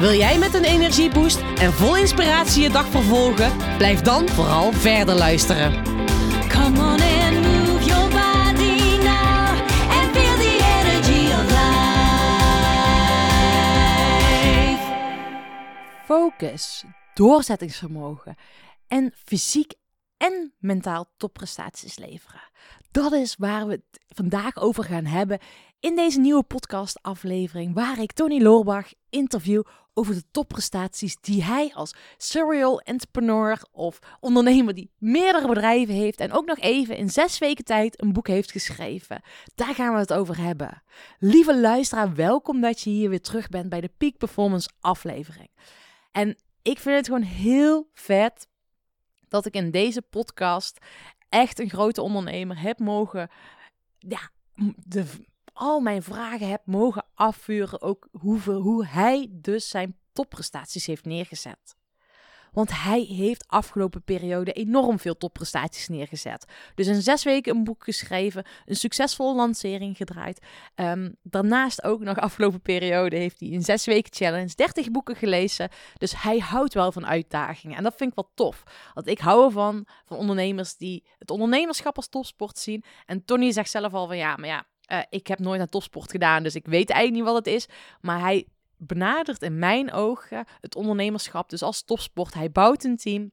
Wil jij met een energieboost en vol inspiratie je dag vervolgen? Blijf dan vooral verder luisteren. Come on and move your body now and feel the energy of life. focus, doorzettingsvermogen en fysiek en mentaal topprestaties leveren. Dat is waar we het vandaag over gaan hebben in deze nieuwe podcast-aflevering, waar ik Tony Loorbach interview over de topprestaties die hij als serial entrepreneur of ondernemer die meerdere bedrijven heeft en ook nog even in zes weken tijd een boek heeft geschreven. Daar gaan we het over hebben. Lieve luisteraar, welkom dat je hier weer terug bent bij de Peak Performance aflevering. En ik vind het gewoon heel vet dat ik in deze podcast echt een grote ondernemer heb mogen, ja, de, al mijn vragen heb mogen afvuren. Ook hoeveel, hoe hij dus zijn topprestaties heeft neergezet. Want hij heeft afgelopen periode enorm veel topprestaties neergezet. Dus in zes weken een boek geschreven, een succesvolle lancering gedraaid. Ehm, daarnaast ook nog afgelopen periode heeft hij in zes weken challenge 30 boeken gelezen. Dus hij houdt wel van uitdagingen. En dat vind ik wel tof. Want ik hou ervan, van ondernemers die het ondernemerschap als topsport zien. En Tony zegt zelf al van ja, maar ja, eh, ik heb nooit aan topsport gedaan, dus ik weet eigenlijk niet wat het is. Maar hij benadert in mijn ogen het ondernemerschap dus als topsport. Hij bouwt een team.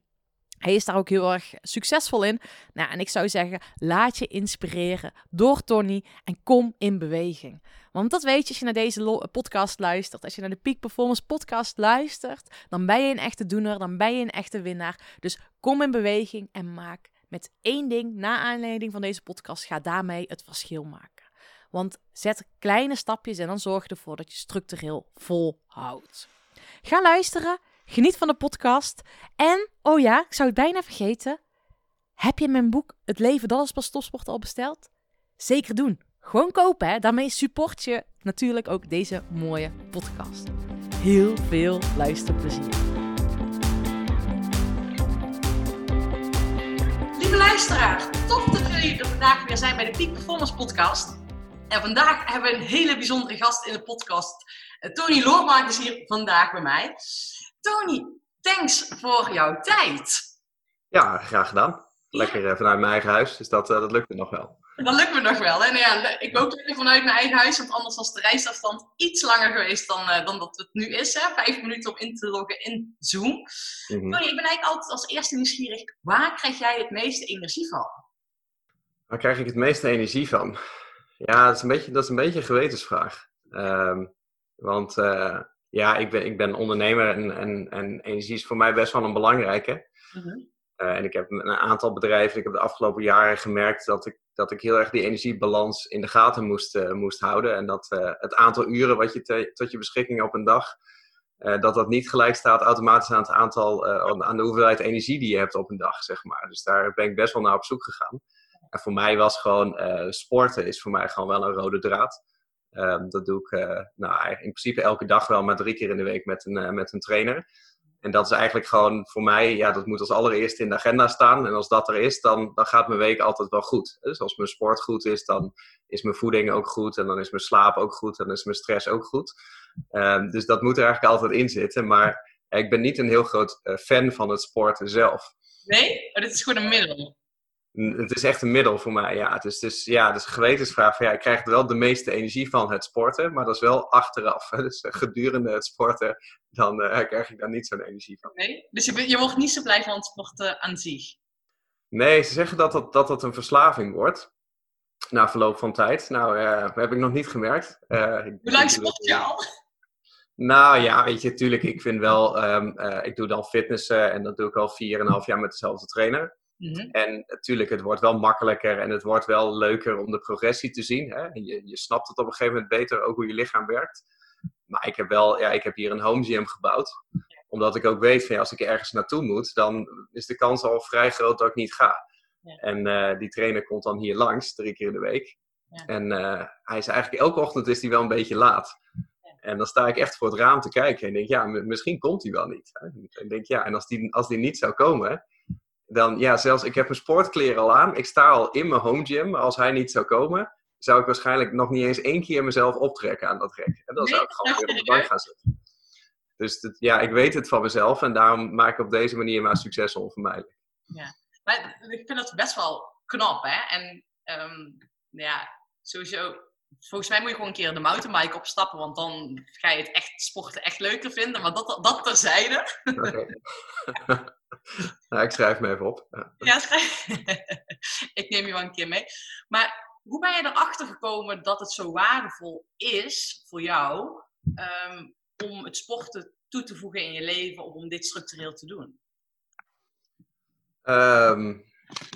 Hij is daar ook heel erg succesvol in. Nou, en ik zou zeggen, laat je inspireren door Tony en kom in beweging. Want dat weet je als je naar deze podcast luistert. Als je naar de Peak Performance podcast luistert, dan ben je een echte doener, dan ben je een echte winnaar. Dus kom in beweging en maak met één ding, na aanleiding van deze podcast, ga daarmee het verschil maken. Want zet kleine stapjes en dan zorg ervoor dat je structureel volhoudt. Ga luisteren, geniet van de podcast. En, oh ja, ik zou het bijna vergeten. Heb je mijn boek Het leven dat is pas topsport al besteld? Zeker doen. Gewoon kopen, hè. Daarmee support je natuurlijk ook deze mooie podcast. Heel veel luisterplezier. Lieve luisteraar, tof dat jullie er vandaag weer zijn bij de Peak Performance Podcast. En vandaag hebben we een hele bijzondere gast in de podcast. Eh, Tony Loormaak is hier vandaag bij mij. Tony, thanks voor jouw tijd. Ja, graag gedaan. Lekker eh, vanuit mijn eigen huis, dus dat, eh, dat lukt nog wel. Dat lukt me nog wel. Hè? Nou ja, ik ook lekker vanuit mijn eigen huis, want anders was de reisafstand iets langer geweest dan, dan dat het nu is. Hè? Vijf minuten om in te loggen in Zoom. Mhm. Tony, ik ben eigenlijk altijd als eerste nieuwsgierig. Waar krijg jij het meeste energie van? Waar krijg ik het meeste energie van? Ja, dat is een beetje, dat is een, beetje een gewetensvraag. Ehm, want eh, ja, ik ben, ik ben ondernemer en, en, en energie is voor mij best wel een belangrijke. Eh, en ik heb een aantal bedrijven, ik heb de afgelopen jaren gemerkt dat ik, dat ik heel erg die energiebalans in de gaten moest, eh, moest houden. En dat het aantal uren wat je te- tot je beschikking hebt op een dag, dat dat niet gelijk staat automatisch aan het aantal, aan- aan de hoeveelheid energie die je hebt op een dag, zeg maar. Dus daar ben ik best wel naar op zoek gegaan. En voor mij was gewoon eh, sporten is voor mij gewoon wel een rode draad. Ehm, dat doe ik eh, nou, in principe elke dag wel, maar drie keer in de week met een, eh, met een trainer. En dat is eigenlijk gewoon voor mij, ja, dat moet als allereerste in de agenda staan. En als dat er is, dan, dan gaat mijn week altijd wel goed. Dus als mijn sport goed is, dan is mijn voeding ook goed. En dan is mijn slaap ook goed. En dan is mijn stress ook goed. Ehm, dus dat moet er eigenlijk altijd in zitten. Maar ik ben niet een heel groot fan van het sporten zelf. Nee? Maar dit is gewoon een middel. Het is echt een middel voor mij, ja. Het is, dus, ja, een gewetensvraag van, ja, ik krijg wel de meeste energie van het sporten, maar dat is wel achteraf. Hè. Dus eh, gedurende het sporten, dan eh, krijg ik daar niet zo'n energie van. Nee? Dus je, je wordt niet zo blij van het sporten aan zich. Nee, ze zeggen dat dat, dat, dat een verslaving wordt. Na verloop van tijd. Nou, dat heb ik nog niet gemerkt. Hoe lang sport je al? Nou ja, weet je, tuurlijk, ik vind wel, ehm, eh, ik doe dan fitnessen en dat doe ik al 4,5 jaar met dezelfde trainer. Mhm. En natuurlijk, het wordt wel makkelijker en het wordt wel leuker om de progressie te zien. Hè? Je, je snapt het op een gegeven moment beter, ook hoe je lichaam werkt. Maar ik heb wel, ja, ik heb hier een home gym gebouwd. Omdat ik ook weet van ja, als ik ergens naartoe moet, dan is de kans al vrij groot dat ik niet ga. Ja. En eh, die trainer komt dan hier langs, drie keer in de week. Ja. En eh, hij is eigenlijk elke ochtend is hij wel een beetje laat. En dan sta ik echt voor het raam te kijken en denk, ja, misschien komt hij wel niet. hè. En denk, ja, en als die, als die niet zou komen, dan, ja, zelfs ik heb mijn sportkleren al aan. Ik sta al in mijn home gym. Als hij niet zou komen, zou ik waarschijnlijk nog niet eens één keer mezelf optrekken aan dat rek. En dan zou ik gewoon weer op de bank gaan zitten. Dus dat- ja, ik weet het van mezelf en daarom maak ik op deze manier mijn succes onvermijdelijk. Maar ik vind dat best wel knap, hè? En ehm, ja, sowieso. Volgens mij moet je gewoon een keer de mountainbike opstappen, want dan ga je het echt sporten echt leuker vinden. Maar dat, dat terzijde. Oké. nou, ik schrijf me even op. Ja. Ja, schrijf- ik neem je wel een keer mee. Maar hoe ben je erachter gekomen dat het zo waardevol is voor jou ehm, om het sporten toe te voegen in je leven of om dit structureel te doen? Ehm,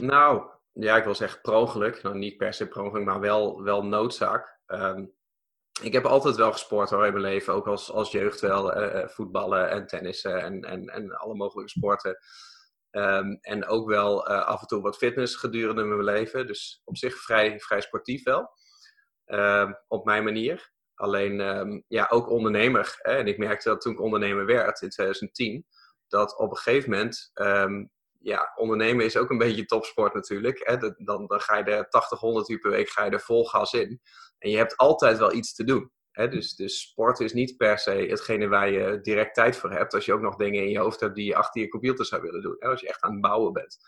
nou, ja, ik wil zeggen per ongeluk. Nou, niet per se per ongeluk, maar wel, wel noodzaak. Ehm, ik heb altijd wel gesport hoor, in mijn leven. Ook als, als jeugd wel. eh, eh, voetballen en tennissen en, en, en alle mogelijke sporten. Ehm, en ook wel eh, af en toe wat fitness gedurende mijn leven. Dus op zich vrij, vrij sportief wel. Ehm, op mijn manier. Alleen, ehm, ja, ook ondernemer. Hè? En ik merkte dat toen ik ondernemer werd in 2010. Dat op een gegeven moment ja, ondernemen is ook een beetje topsport natuurlijk. Hè? Dan, dan ga je er 80, 100 uur per week ga je er vol gas in. En je hebt altijd wel iets te doen. Hè? Dus, dus sport is niet per se hetgene waar je direct tijd voor hebt. Als je ook nog dingen in je hoofd hebt die je achter je computer zou willen doen. Hè? Als je echt aan het bouwen bent.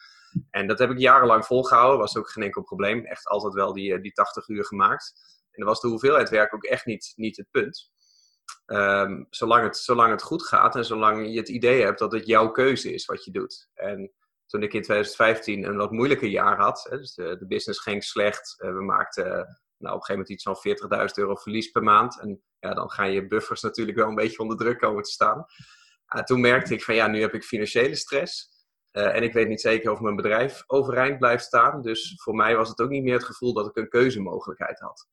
En dat heb ik jarenlang volgehouden. Was ook geen enkel probleem. Echt altijd wel die, die 80 uur gemaakt. En dan was de hoeveelheid werk ook echt niet, niet het punt. Ehm, zolang, het, zolang het goed gaat en zolang je het idee hebt dat het jouw keuze is wat je doet. En toen ik in 2015 een wat moeilijker jaar had, hè, dus de, business ging slecht. eh, we maakten nou, op een gegeven moment iets van 40.000 euro verlies per maand. En ja, dan gaan je buffers natuurlijk wel een beetje onder druk komen te staan. Ah, toen merkte ik van ja, nu heb ik financiële stress. Eh, en ik weet niet zeker of mijn bedrijf overeind blijft staan. Dus voor mij was het ook niet meer het gevoel dat ik een keuzemogelijkheid had.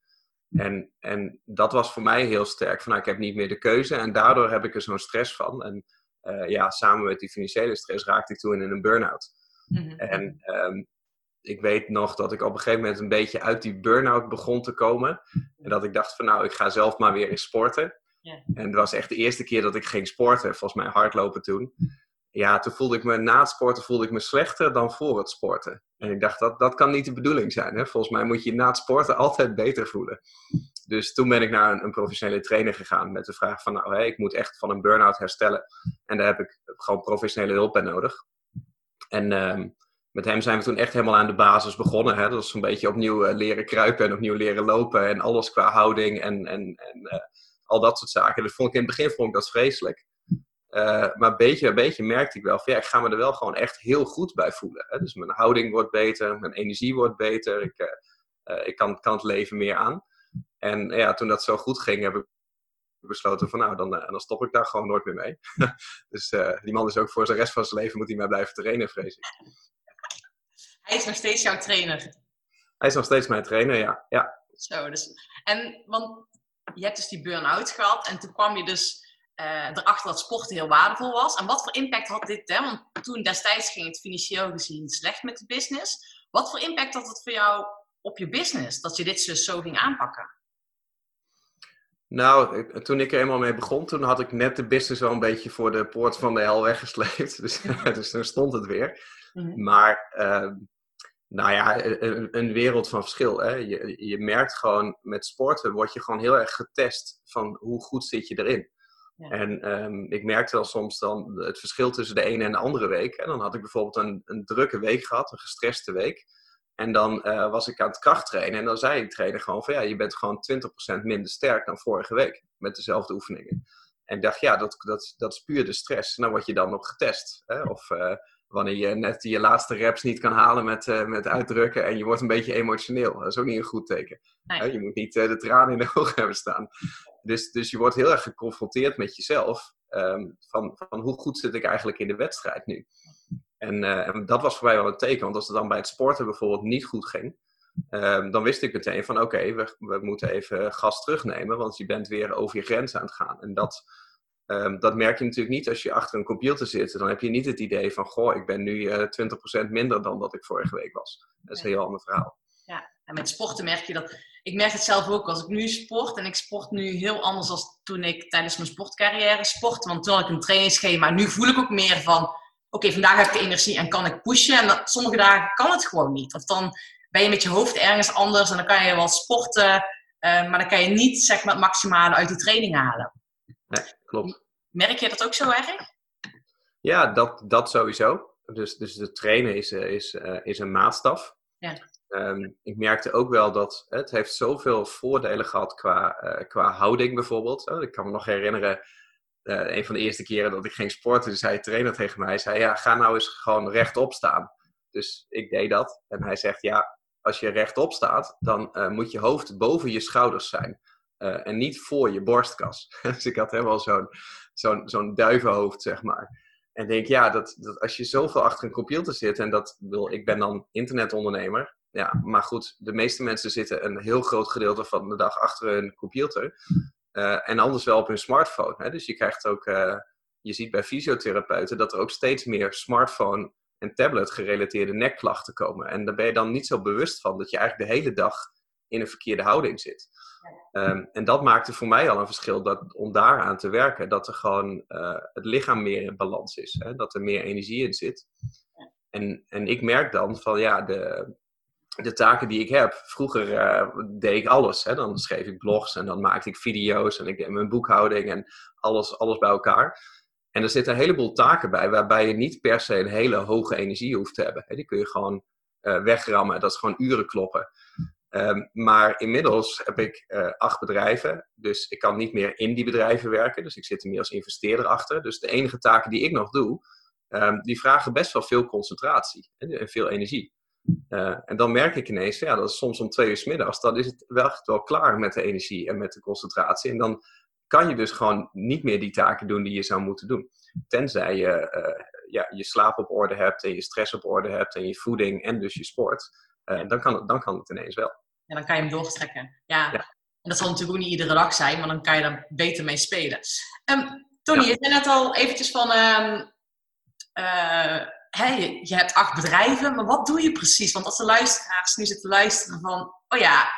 En, en dat was voor mij heel sterk. Van, nou, ik heb niet meer de keuze en daardoor heb ik er zo'n stress van. En eh, ja, samen met die financiële stress raakte ik toen in een burn-out. Mhm. En ehm, ik weet nog dat ik op een gegeven moment een beetje uit die burn-out begon te komen. En dat ik dacht van nou, ik ga zelf maar weer eens sporten. En het was echt de eerste keer dat ik ging sporten. Volgens mij hardlopen toen. Ja, toen voelde ik me na het sporten voelde ik me slechter dan voor het sporten. En ik dacht, dat, dat kan niet de bedoeling zijn. Hè? Volgens mij moet je na het sporten altijd beter voelen. Dus toen ben ik naar een, een professionele trainer gegaan met de vraag van, nou, hé, ik moet echt van een burn-out herstellen. En daar heb ik gewoon professionele hulp bij nodig. En ehm, met hem zijn we toen echt helemaal aan de basis begonnen. Hè? Dat was een beetje opnieuw eh, leren kruipen en opnieuw leren lopen. En alles qua houding en, en, en eh, al dat soort zaken. Dat vond ik in het begin vond ik dat vreselijk. Eh, maar beetje bij beetje merkte ik wel van ja, ik ga me er wel gewoon echt heel goed bij voelen. Hè? Dus mijn houding wordt beter, mijn energie wordt beter. Ik, ik kan, kan het leven meer aan. En ja, toen dat zo goed ging, heb ik besloten van nou, dan, eh, dan stop ik daar gewoon nooit meer mee. dus eh, die man is ook voor de rest van zijn leven moet hij mij blijven trainen, vrees ik. Hij is nog steeds jouw trainer. Hij is nog steeds mijn trainer, ja. ja. Zo, dus, en want je hebt dus die burn-out gehad en toen kwam je dus eh, erachter dat sporten heel waardevol was. En wat voor impact had dit? Hè? Want toen destijds ging het financieel gezien slecht met de business. Wat voor impact had het voor jou op je business dat je dit dus zo ging aanpakken? Nou, toen ik er eenmaal mee begon, toen had ik net de business wel een beetje voor de poort van de hel weggesleept. Dus, dus toen stond het weer. Maar, ehm, nou ja, een, een wereld van verschil. Hè? Je, je merkt gewoon, met sporten word je gewoon heel erg getest van hoe goed zit je erin. Ja. En ehm, ik merkte wel soms dan het verschil tussen de ene en de andere week. En dan had ik bijvoorbeeld een, een drukke week gehad, een gestreste week. En dan eh, was ik aan het krachttrainen en dan zei die trainer gewoon van ja, je bent gewoon 20% minder sterk dan vorige week met dezelfde oefeningen. En ik dacht, ja, dat, dat, dat is puur de stress. Nou word je dan nog getest. Hè? Of eh, wanneer je net je laatste reps niet kan halen met, eh, met uitdrukken en je wordt een beetje emotioneel. Dat is ook niet een goed teken. Nee. Je moet niet de tranen in de ogen hebben staan. Dus, dus je wordt heel erg geconfronteerd met jezelf. ehm, van, van hoe goed zit ik eigenlijk in de wedstrijd nu? En, eh, en dat was voor mij wel een teken. Want als het dan bij het sporten bijvoorbeeld niet goed ging, ehm, dan wist ik meteen van oké, we, we moeten even gas terugnemen. Want je bent weer over je grens aan het gaan. En dat, Ehm, dat merk je natuurlijk niet als je achter een computer zit. Dan heb je niet het idee van, goh, ik ben nu eh 20% minder dan dat ik vorige week was. Dat is een heel ander verhaal. Ja, en met sporten merk je dat. Ik merk het zelf ook als ik nu sport. En ik sport nu heel anders dan toen ik tijdens mijn sportcarrière sportte. Want toen had ik een trainingsschema. Nu voel ik ook meer van: oké, vandaag heb ik de energie en kan ik pushen. En sommige dagen kan het gewoon niet. Of dan ben je met je hoofd ergens anders en dan kan je wel sporten. eh, maar dan kan je niet zeg maar, het maximale uit die training halen. Klopt. Merk je dat ook zo erg? Ja, dat, dat sowieso. Dus, dus de trainen is, eh, is, eh, is een maatstaf. Ja. Ehm, ik merkte ook wel dat het heeft zoveel voordelen gehad qua, qua houding bijvoorbeeld. Ik kan me nog herinneren, eh, een van de eerste keren dat ik ging sporten, dus zei de trainer tegen mij, hij zei ja, ga nou eens gewoon rechtop staan. Dus ik deed dat en hij zegt ja, als je rechtop staat, dan eh, moet je hoofd boven je schouders zijn. eh, en niet voor je borstkas. dus ik had helemaal zo'n zo'n zo'n duivenhoofd, zeg maar. En denk, ja, dat, dat als je zoveel achter een computer zit, en dat wil, ik ben dan internetondernemer, ja, maar goed, de meeste mensen zitten een heel groot gedeelte van de dag achter hun computer. Eh, en anders wel op hun smartphone. Hè? Dus je krijgt ook, eh, je ziet bij fysiotherapeuten dat er ook steeds meer smartphone en tablet gerelateerde nekklachten komen. En daar ben je dan niet zo bewust van dat je eigenlijk de hele dag in een verkeerde houding zit. Ehm, en dat maakte voor mij al een verschil dat, om daaraan te werken. Dat er gewoon eh, het lichaam meer in balans is. Hè? Dat er meer energie in zit. En, en ik merk dan van ja, de, de taken die ik heb. Vroeger eh, deed ik alles. Hè? Dan schreef ik blogs en dan maakte ik video's en ik deed mijn boekhouding en alles, alles bij elkaar. En er zitten een heleboel taken bij waarbij je niet per se een hele hoge energie hoeft te hebben. Hè? Die kun je gewoon eh, wegrammen. Dat is gewoon uren kloppen. Ehm, maar inmiddels heb ik eh, acht bedrijven, dus ik kan niet meer in die bedrijven werken. Dus ik zit er meer als investeerder achter. Dus de enige taken die ik nog doe, ehm, die vragen best wel veel concentratie en veel energie. Eh, en dan merk ik ineens, ja, dat is soms om twee uur 's middags, dan is het wel echt wel klaar met de energie en met de concentratie. En dan kan je dus gewoon niet meer die taken doen die je zou moeten doen. Tenzij je eh, ja, je slaap op orde hebt en je stress op orde hebt en je voeding en dus je sport. Eh, dan, kan het, dan kan het ineens wel. En dan kan je hem doortrekken. Ja. Ja. En dat zal natuurlijk ook niet iedere dag zijn, maar dan kan je daar beter mee spelen. Ehm, Tony, Ja. je zei net al eventjes van... ehm, je, hebt acht bedrijven, maar wat doe je precies? Want als de luisteraars nu zitten luisteren van... Oh ja,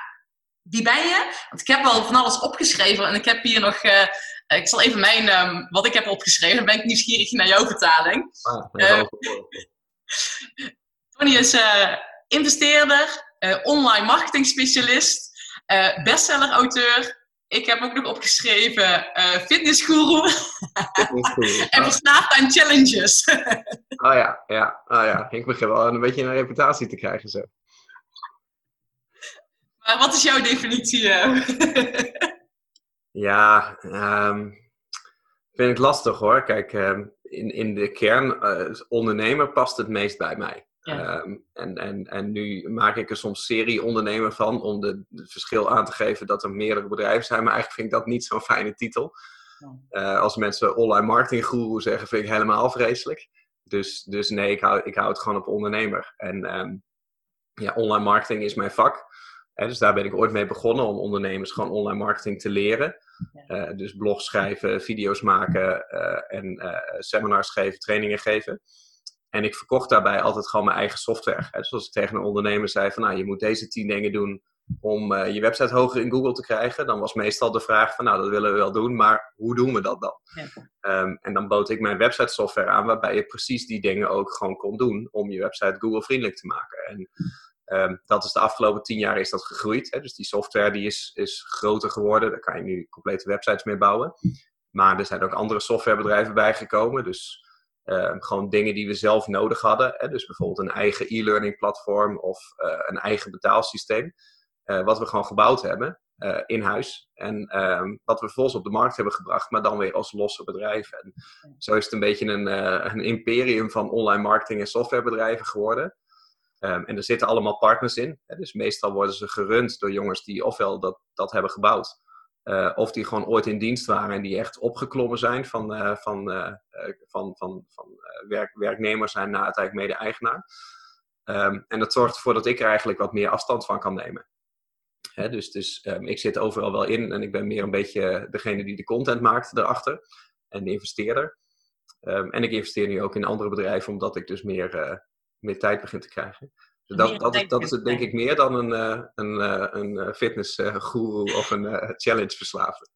wie ben je? Want ik heb wel van alles opgeschreven en ik heb hier nog... eh, ik zal even mijn, ehm, wat ik heb opgeschreven. Dan ben ik nieuwsgierig naar jouw vertaling. Ah, Eh, Tony is eh, investeerder, online marketing specialist, eh bestseller-auteur. Ik heb ook nog opgeschreven eh fitnessguru en verslaafd aan challenges. Oh ja, ja, oh ja. Ik begin wel een beetje een reputatie te krijgen zo. maar wat is jouw definitie? eh? Ja, ehm, vind ik lastig hoor. Kijk, ehm, in, in de kern, als ondernemer past het meest bij mij. Ja. Ehm, en, en, en nu maak ik er soms serie ondernemer van om de, het verschil aan te geven dat er meerdere bedrijven zijn. Maar eigenlijk vind ik dat niet zo'n fijne titel. Ja. Eh, als mensen online marketing guru zeggen, vind ik helemaal vreselijk. Dus, dus nee, ik hou, ik hou het gewoon op ondernemer. En ehm, ja, online marketing is mijn vak. Hè, dus daar ben ik ooit mee begonnen om ondernemers gewoon online marketing te leren. Eh, dus blogs schrijven, video's maken eh, en seminars geven, trainingen geven. En ik verkocht daarbij altijd gewoon mijn eigen software. Hè. Dus als ik tegen een ondernemer zei van nou, je moet deze tien dingen doen om eh, je website hoger in Google te krijgen, dan was meestal de vraag van nou, dat willen we wel doen, maar hoe doen we dat dan? Ja. Ehm, en dan bood ik mijn website software aan waarbij je precies die dingen ook gewoon kon doen om je website Google vriendelijk te maken. En Ehm, dat is de afgelopen tien jaar is dat gegroeid. Hè? Dus die software die is, is groter geworden. Daar kan je nu complete websites mee bouwen. Maar er zijn ook andere softwarebedrijven bijgekomen. Dus ehm, gewoon dingen die we zelf nodig hadden. Hè? Dus bijvoorbeeld een eigen e-learning platform of eh, een eigen betaalsysteem. eh, wat we gewoon gebouwd hebben eh, in huis. En ehm, wat we vervolgens op de markt hebben gebracht, maar dan weer als losse bedrijven. En zo is het een beetje een, een imperium van online marketing en softwarebedrijven geworden. Ehm, en er zitten allemaal partners in. Hè? Dus meestal worden ze gerund door jongens die ofwel dat, dat hebben gebouwd, eh, of die gewoon ooit in dienst waren en die echt opgeklommen zijn van, eh, van, eh, van, van, van werk, werknemer zijn naar uiteindelijk mede-eigenaar. Ehm, en dat zorgt ervoor dat ik er eigenlijk wat meer afstand van kan nemen. Hè, dus dus ehm, ik zit overal wel in en ik ben meer een beetje degene die de content maakt erachter. en investeerder. Ehm, en ik investeer nu ook in andere bedrijven, omdat ik dus meer, meer tijd begin te krijgen. Dat, dat, dat is het denk ik meer dan een, eh een, eh, een eh, fitnessgoeroe of een challenge verslaafde.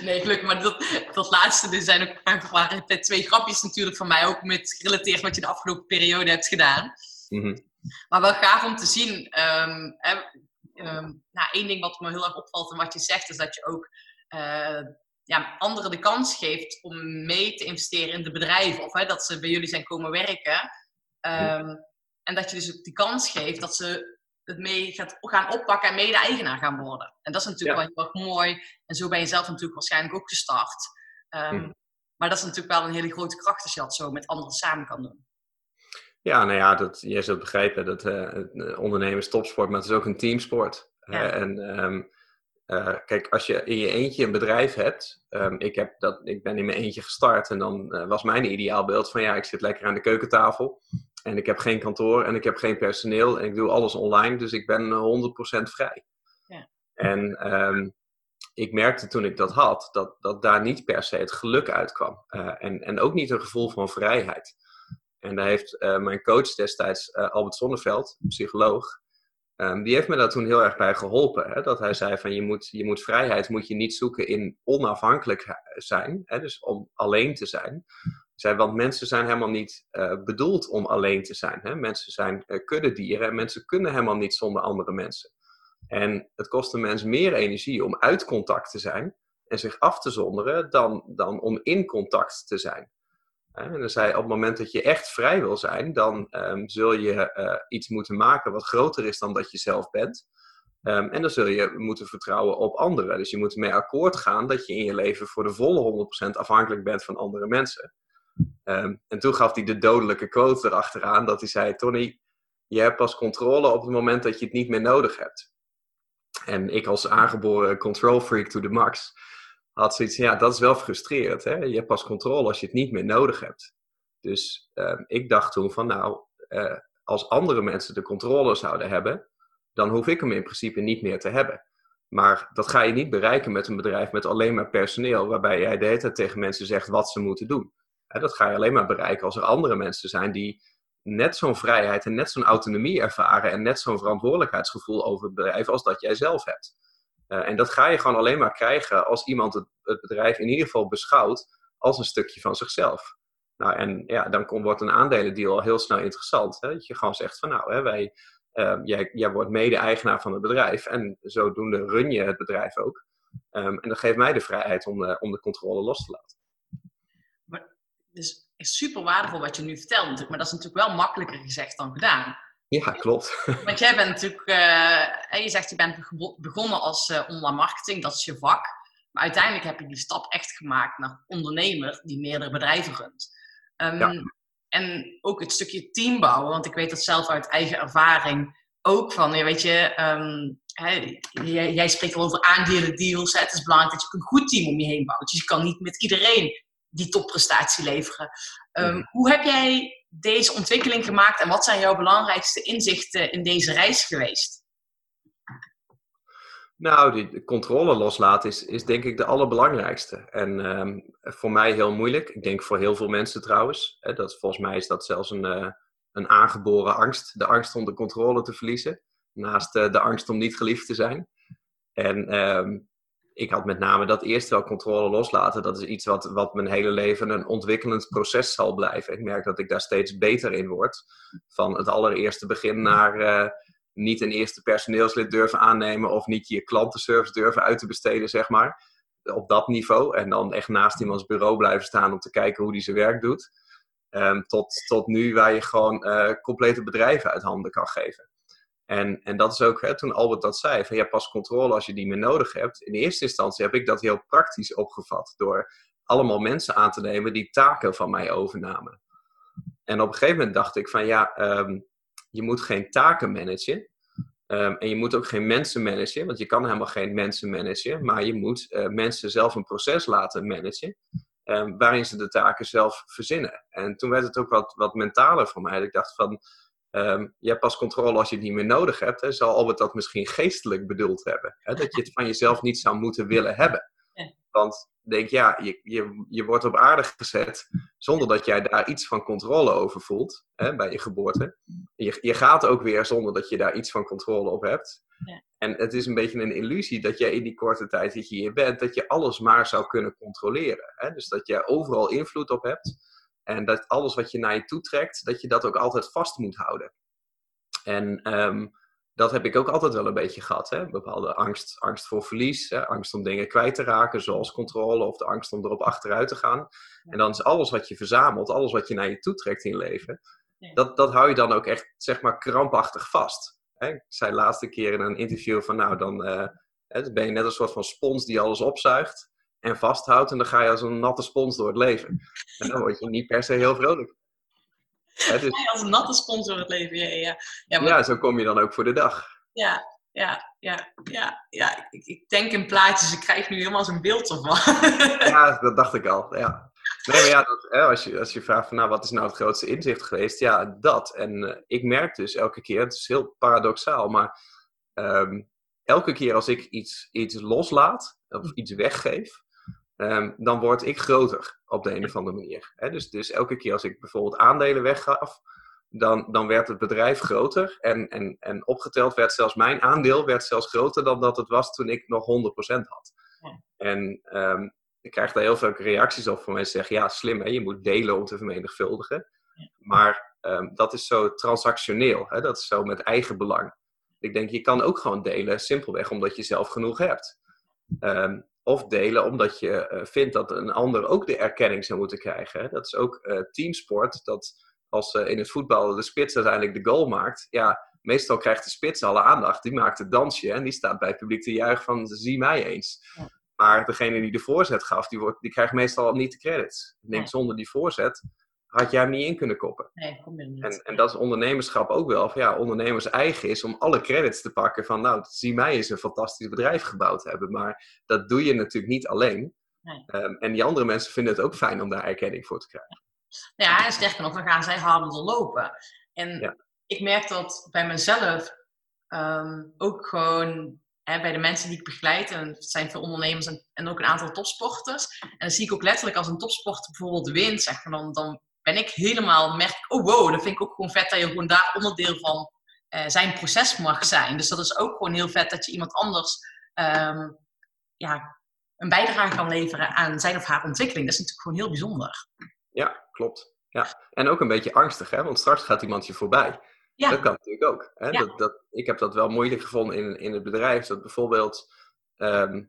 Nee, gelukkig. Maar dat, dat laatste, dit zijn ook twee grapjes natuurlijk van mij, ook met gerelateerd wat je de afgelopen periode hebt gedaan. Mhm. Maar wel gaaf om te zien. ehm, hè, ehm, nou, één ding wat me heel erg opvalt en wat je zegt, is dat je ook ja, anderen de kans geeft om mee te investeren in de bedrijven. Of hè, dat ze bij jullie zijn komen werken. Ehm, En dat je dus ook die kans geeft dat ze het mee gaat, gaan oppakken en mede-eigenaar gaan worden. En dat is natuurlijk wel heel erg mooi. En zo ben je zelf natuurlijk waarschijnlijk ook gestart. Ehm, Mhm. Maar dat is natuurlijk wel een hele grote kracht als je dat zo met anderen samen kan doen. Ja, nou ja, dat, jij zult begrijpen dat het, ondernemen is topsport, maar het is ook een teamsport. Ja. Eh, en ehm, eh, kijk, als je in je eentje een bedrijf hebt, ehm, ik, heb dat, ik ben in mijn eentje gestart en dan was mijn ideaalbeeld van ja, ik zit lekker aan de keukentafel en ik heb geen kantoor en ik heb geen personeel en ik doe alles online, dus ik ben eh, 100% vrij. Ja. En ehm, ik merkte toen ik dat had, dat, dat daar niet per se het geluk uitkwam. Eh, en, en ook niet een gevoel van vrijheid. En daar heeft eh, mijn coach destijds, eh, Albert Zonneveld, psycholoog, ehm, die heeft me daar toen heel erg bij geholpen. Hè? Dat hij zei van je moet, je moet vrijheid moet je niet zoeken in onafhankelijk zijn, hè? dus om alleen te zijn. Zei, want mensen zijn helemaal niet eh, bedoeld om alleen te zijn. Hè? Mensen zijn uh, kuddedieren en mensen kunnen helemaal niet zonder andere mensen. En het kost een mens meer energie om uit contact te zijn en zich af te zonderen dan, dan om in contact te zijn. En dan zei op het moment dat je echt vrij wil zijn, dan um, zul je uh, iets moeten maken wat groter is dan dat je zelf bent. Um, en dan zul je moeten vertrouwen op anderen. Dus je moet mee akkoord gaan dat je in je leven voor de volle 100% afhankelijk bent van andere mensen. Um, en toen gaf hij de dodelijke quote erachteraan, dat hij zei, Tony, je hebt pas controle op het moment dat je het niet meer nodig hebt. En ik als aangeboren control freak to the max, had zoiets ja, dat is wel frustrerend. Hè? Je hebt pas controle als je het niet meer nodig hebt. Dus uh, ik dacht toen van, nou, uh, als andere mensen de controle zouden hebben, dan hoef ik hem in principe niet meer te hebben. Maar dat ga je niet bereiken met een bedrijf met alleen maar personeel, waarbij jij de hele tijd tegen mensen zegt wat ze moeten doen. Dat ga je alleen maar bereiken als er andere mensen zijn die net zo'n vrijheid en net zo'n autonomie ervaren en net zo'n verantwoordelijkheidsgevoel over het bedrijf als dat jij zelf hebt. Uh, en dat ga je gewoon alleen maar krijgen als iemand het, het, bedrijf in ieder geval beschouwt als een stukje van zichzelf. Nou, en ja, dan wordt een aandelendeal al heel snel interessant. Hè? Dat je gewoon zegt van nou, hè, wij, uh, jij, jij wordt mede-eigenaar van het bedrijf en zodoende run je het bedrijf ook. Um, en dat geeft mij de vrijheid om, uh, om de controle los te laten. Dus is super waardevol wat je nu vertelt natuurlijk, maar dat is natuurlijk wel makkelijker gezegd dan gedaan. Ja, klopt. Want jij bent natuurlijk, uh, je zegt je bent begonnen als uh, online marketing, dat is je vak. Maar uiteindelijk heb je die stap echt gemaakt naar ondernemer die meerdere bedrijven runt. Um, ja. En ook het stukje team bouwen, want ik weet dat zelf uit eigen ervaring ook van, ja, weet je, um, hè, jij, jij, spreekt al over aandelen deals. Hè, het is belangrijk dat je een goed team om je heen bouwt. Dus je kan niet met iedereen die topprestatie leveren. Um, mm. Hoe heb jij deze ontwikkeling gemaakt en wat zijn jouw belangrijkste inzichten in deze reis geweest? Nou, die controle loslaten is, is denk ik de allerbelangrijkste. En um, voor mij heel moeilijk. Ik denk voor heel veel mensen trouwens. Hè, dat, volgens mij is dat zelfs een, uh, een aangeboren angst. De angst om de controle te verliezen. Naast uh, de angst om niet geliefd te zijn. En um, ik had met name dat eerst wel controle loslaten. Dat is iets wat, wat mijn hele leven een ontwikkelend proces zal blijven. Ik merk dat ik daar steeds beter in word. Van het allereerste begin naar uh, niet een eerste personeelslid durven aannemen of niet je klantenservice durven uit te besteden, zeg maar. Op dat niveau. En dan echt naast iemands bureau blijven staan om te kijken hoe die zijn werk doet. Um, tot, tot nu waar je gewoon uh, complete bedrijven uit handen kan geven. En, en dat is ook, hè, toen Albert dat zei, van hebt pas controle als je die meer nodig hebt. In eerste instantie heb ik dat heel praktisch opgevat door allemaal mensen aan te nemen die taken van mij overnamen. En op een gegeven moment dacht ik van ja, um, je moet geen taken managen. Um, en je moet ook geen mensen managen, want je kan helemaal geen mensen managen. Maar je moet uh, mensen zelf een proces laten managen. Um, waarin ze de taken zelf verzinnen. En toen werd het ook wat, wat mentaler voor mij. Ik dacht van, Um, je hebt pas controle als je het niet meer nodig hebt. Hè, zal Albert dat misschien geestelijk bedoeld hebben. Hè, dat je het van jezelf niet zou moeten willen hebben. Want denk, ja, je, je, je wordt op aarde gezet zonder dat jij daar iets van controle over voelt hè, bij je geboorte. Je, je gaat ook weer zonder dat je daar iets van controle op hebt. Ja. En het is een beetje een illusie dat jij in die korte tijd dat je hier bent, dat je alles maar zou kunnen controleren. Hè? Dus dat je overal invloed op hebt. En dat alles wat je naar je toe trekt, dat je dat ook altijd vast moet houden. En ehm, dat heb ik ook altijd wel een beetje gehad. Hè? Bepaalde angst, angst voor verlies, hè? angst om dingen kwijt te raken, zoals controle, of de angst om erop achteruit te gaan. En dan is alles wat je verzamelt, alles wat je naar je toe trekt in je leven, dat, dat hou je dan ook echt, zeg maar, krampachtig vast. Hè? Ik zei laatste keer in een interview van, nou, dan, eh, dan ben je net een soort van spons die alles opzuigt en vasthoudt. En dan ga je als een natte spons door het leven. En dan word je niet per se heel vrolijk. Hè, dus, Als een natte sponsor het leven, ja, ja. Ja, maar ja, zo kom je dan ook voor de dag. Ja, ja, ja, ja, ja. Ik, ik denk in plaatjes, ik krijg nu helemaal zo'n beeld ervan. Ja, dat dacht ik al. Ja. Nee, maar ja, dat, hè, als, je, als je vraagt van nou, wat is nou het grootste inzicht geweest? Ja, dat. En eh, ik merk dus elke keer, het is heel paradoxaal, maar ehm, elke keer als ik iets, iets loslaat of iets weggeef, ehm, dan word ik groter op de een of andere manier. Hè? Dus, dus elke keer als ik bijvoorbeeld aandelen weggaf, dan, dan werd het bedrijf groter en, en, en opgeteld werd zelfs mijn aandeel werd zelfs groter dan dat het was toen ik nog 100% had. Ja. En ehm, ik krijg daar heel veel reacties op van mensen die zeggen, ja slim hè, je moet delen om te vermenigvuldigen. Maar ehm, dat is zo transactioneel, hè? dat is zo met eigen belang. Ik denk, je kan ook gewoon delen, simpelweg omdat je zelf genoeg hebt. Of delen omdat je eh, vindt dat een ander ook de erkenning zou moeten krijgen. Dat is ook eh, teamsport, dat als eh, in het voetbal de spits uiteindelijk de goal maakt, ja, meestal krijgt de spits alle aandacht. Die maakt het dansje en die staat bij het publiek te juichen van zie mij eens. Ja. Maar degene die de voorzet gaf, die, wordt, die krijgt meestal niet de credits. Ik denk, Ja. zonder die voorzet had jij hem niet in kunnen koppen. Nee, kom je niet. En, en dat is ondernemerschap ook wel. Van, ja, ondernemers eigen is om alle credits te pakken van, nou, zie mij eens een fantastisch bedrijf gebouwd hebben. Maar dat doe je natuurlijk niet alleen. Nee. Ehm, en die andere mensen vinden het ook fijn om daar erkenning voor te krijgen. Ja, en sterker nog, dan gaan zij harder doorlopen. En Ja. ik merk dat bij mezelf ehm, ook gewoon hè, bij de mensen die ik begeleid, en het zijn veel ondernemers en, en ook een aantal topsporters. En dan zie ik ook letterlijk als een topsporter bijvoorbeeld wint, zeg maar, dan, dan ben ik helemaal, merk oh wow, dat vind ik ook gewoon vet dat je gewoon daar onderdeel van eh, zijn proces mag zijn. Dus dat is ook gewoon heel vet dat je iemand anders ehm, ja, een bijdrage kan leveren aan zijn of haar ontwikkeling. Dat is natuurlijk gewoon heel bijzonder. Ja, klopt. Ja. En ook een beetje angstig, hè? want straks gaat iemand je voorbij. Ja. Dat kan natuurlijk ook. Hè? Ja. Dat, dat, ik heb dat wel moeilijk gevonden in, in het bedrijf. Dat bijvoorbeeld ehm,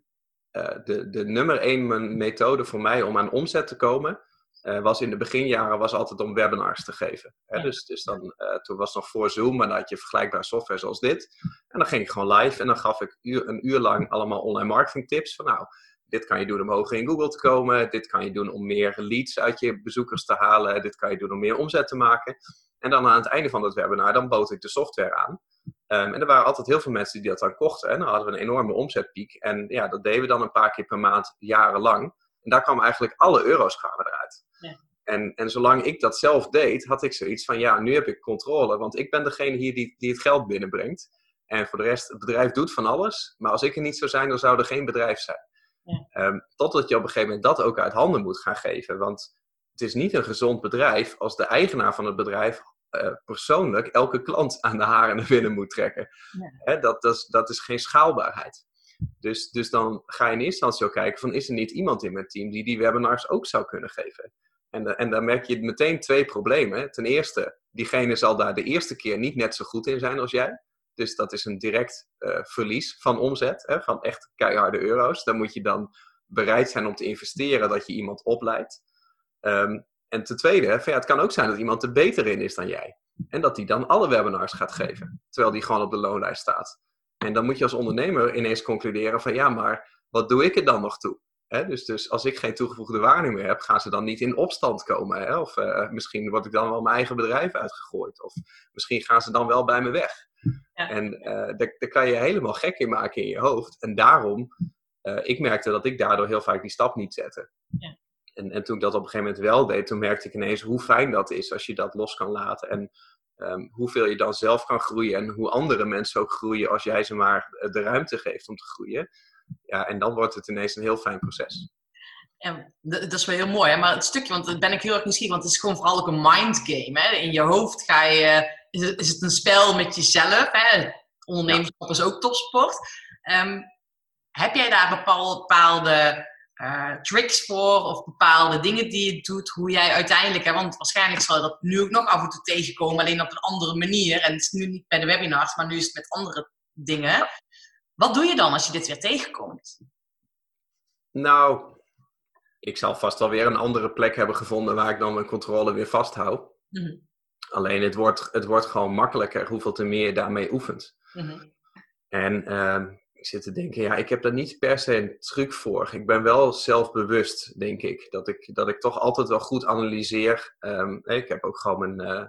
eh, de, de nummer één methode voor mij om aan omzet te komen, eh, was in de beginjaren was altijd om webinars te geven. Hè? Ja. Dus, dus dan, eh, toen was het nog voor Zoom, maar dan had je vergelijkbare software zoals dit. En dan ging ik gewoon live en dan gaf ik uur, een uur lang allemaal online marketing tips. Van nou, dit kan je doen om hoger in Google te komen. Dit kan je doen om meer leads uit je bezoekers te halen. Dit kan je doen om meer omzet te maken. En dan aan het einde van het webinar, dan bood ik de software aan. Ehm, en er waren altijd heel veel mensen die dat dan kochten. En dan hadden we een enorme omzetpiek. En ja, dat deden we dan een paar keer per maand, jarenlang. En daar kwamen eigenlijk alle euro's kwamen eruit. En, en zolang ik dat zelf deed, had ik zoiets van, ja, nu heb ik controle. Want ik ben degene hier die, die het geld binnenbrengt. En voor de rest, het bedrijf doet van alles. Maar als ik er niet zou zijn, dan zou er geen bedrijf zijn. Ja. Ehm, totdat je op een gegeven moment dat ook uit handen moet gaan geven. Want het is niet een gezond bedrijf als de eigenaar van het bedrijf eh, persoonlijk elke klant aan de haren naar binnen moet trekken. Ja. Dat, dat, is, dat is geen schaalbaarheid. Dus, dus dan ga je in eerste instantie ook kijken van is er niet iemand in mijn team die die webinars ook zou kunnen geven. En, da- en dan merk je meteen twee problemen. Ten eerste, diegene zal daar de eerste keer niet net zo goed in zijn als jij. Dus dat is een direct eh, verlies van omzet, hè, van echt keiharde euro's. Dan moet je dan bereid zijn om te investeren dat je iemand opleidt. Ehm, en ten tweede, ja, het kan ook zijn dat iemand er beter in is dan jij. En dat die dan alle webinars gaat geven, terwijl die gewoon op de loonlijst staat. En dan moet je als ondernemer ineens concluderen van ja, maar wat doe ik er dan nog toe? Hè, dus, dus als ik geen toegevoegde waarde meer heb, gaan ze dan niet in opstand komen. Hè? Of eh, misschien word ik dan wel mijn eigen bedrijf uitgegooid. Of misschien gaan ze dan wel bij me weg. Ja. En eh, daar, daar kan je helemaal gek in maken in je hoofd. En daarom, eh, ik merkte dat ik daardoor heel vaak die stap niet zette. Ja. En, en toen ik dat op een gegeven moment wel deed, toen merkte ik ineens hoe fijn dat is als je dat los kan laten. En ehm, hoeveel je dan zelf kan groeien en hoe andere mensen ook groeien als jij ze maar de ruimte geeft om te groeien. Ja, en dan wordt het ineens een heel fijn proces. En dat is wel heel mooi, hè? maar het stukje, want daar ben ik heel erg nieuwsgierig, want het is gewoon vooral ook een mindgame. Hè? In je hoofd ga je, is het, een spel met jezelf. Hè? Ondernemerschap is ook topsport. Ehm, heb jij daar bepaalde, bepaalde eh, tricks voor of bepaalde dingen die je doet, hoe jij uiteindelijk, hè, want waarschijnlijk zal je dat nu ook nog af en toe tegenkomen, alleen op een andere manier. En het is nu niet bij de webinars, maar nu is het met andere dingen. Wat doe je dan als je dit weer tegenkomt? Nou, ik zal vast wel weer een andere plek hebben gevonden waar ik dan mijn controle weer vasthoud. Mhm. Alleen het wordt, het wordt gewoon makkelijker hoeveel te meer je daarmee oefent. Mhm. En ehm, ik zit te denken, ja, ik heb daar niet per se een truc voor. Ik ben wel zelfbewust, denk ik. Dat ik, dat ik toch altijd wel goed analyseer. Ehm, ik heb ook gewoon mijn, eh,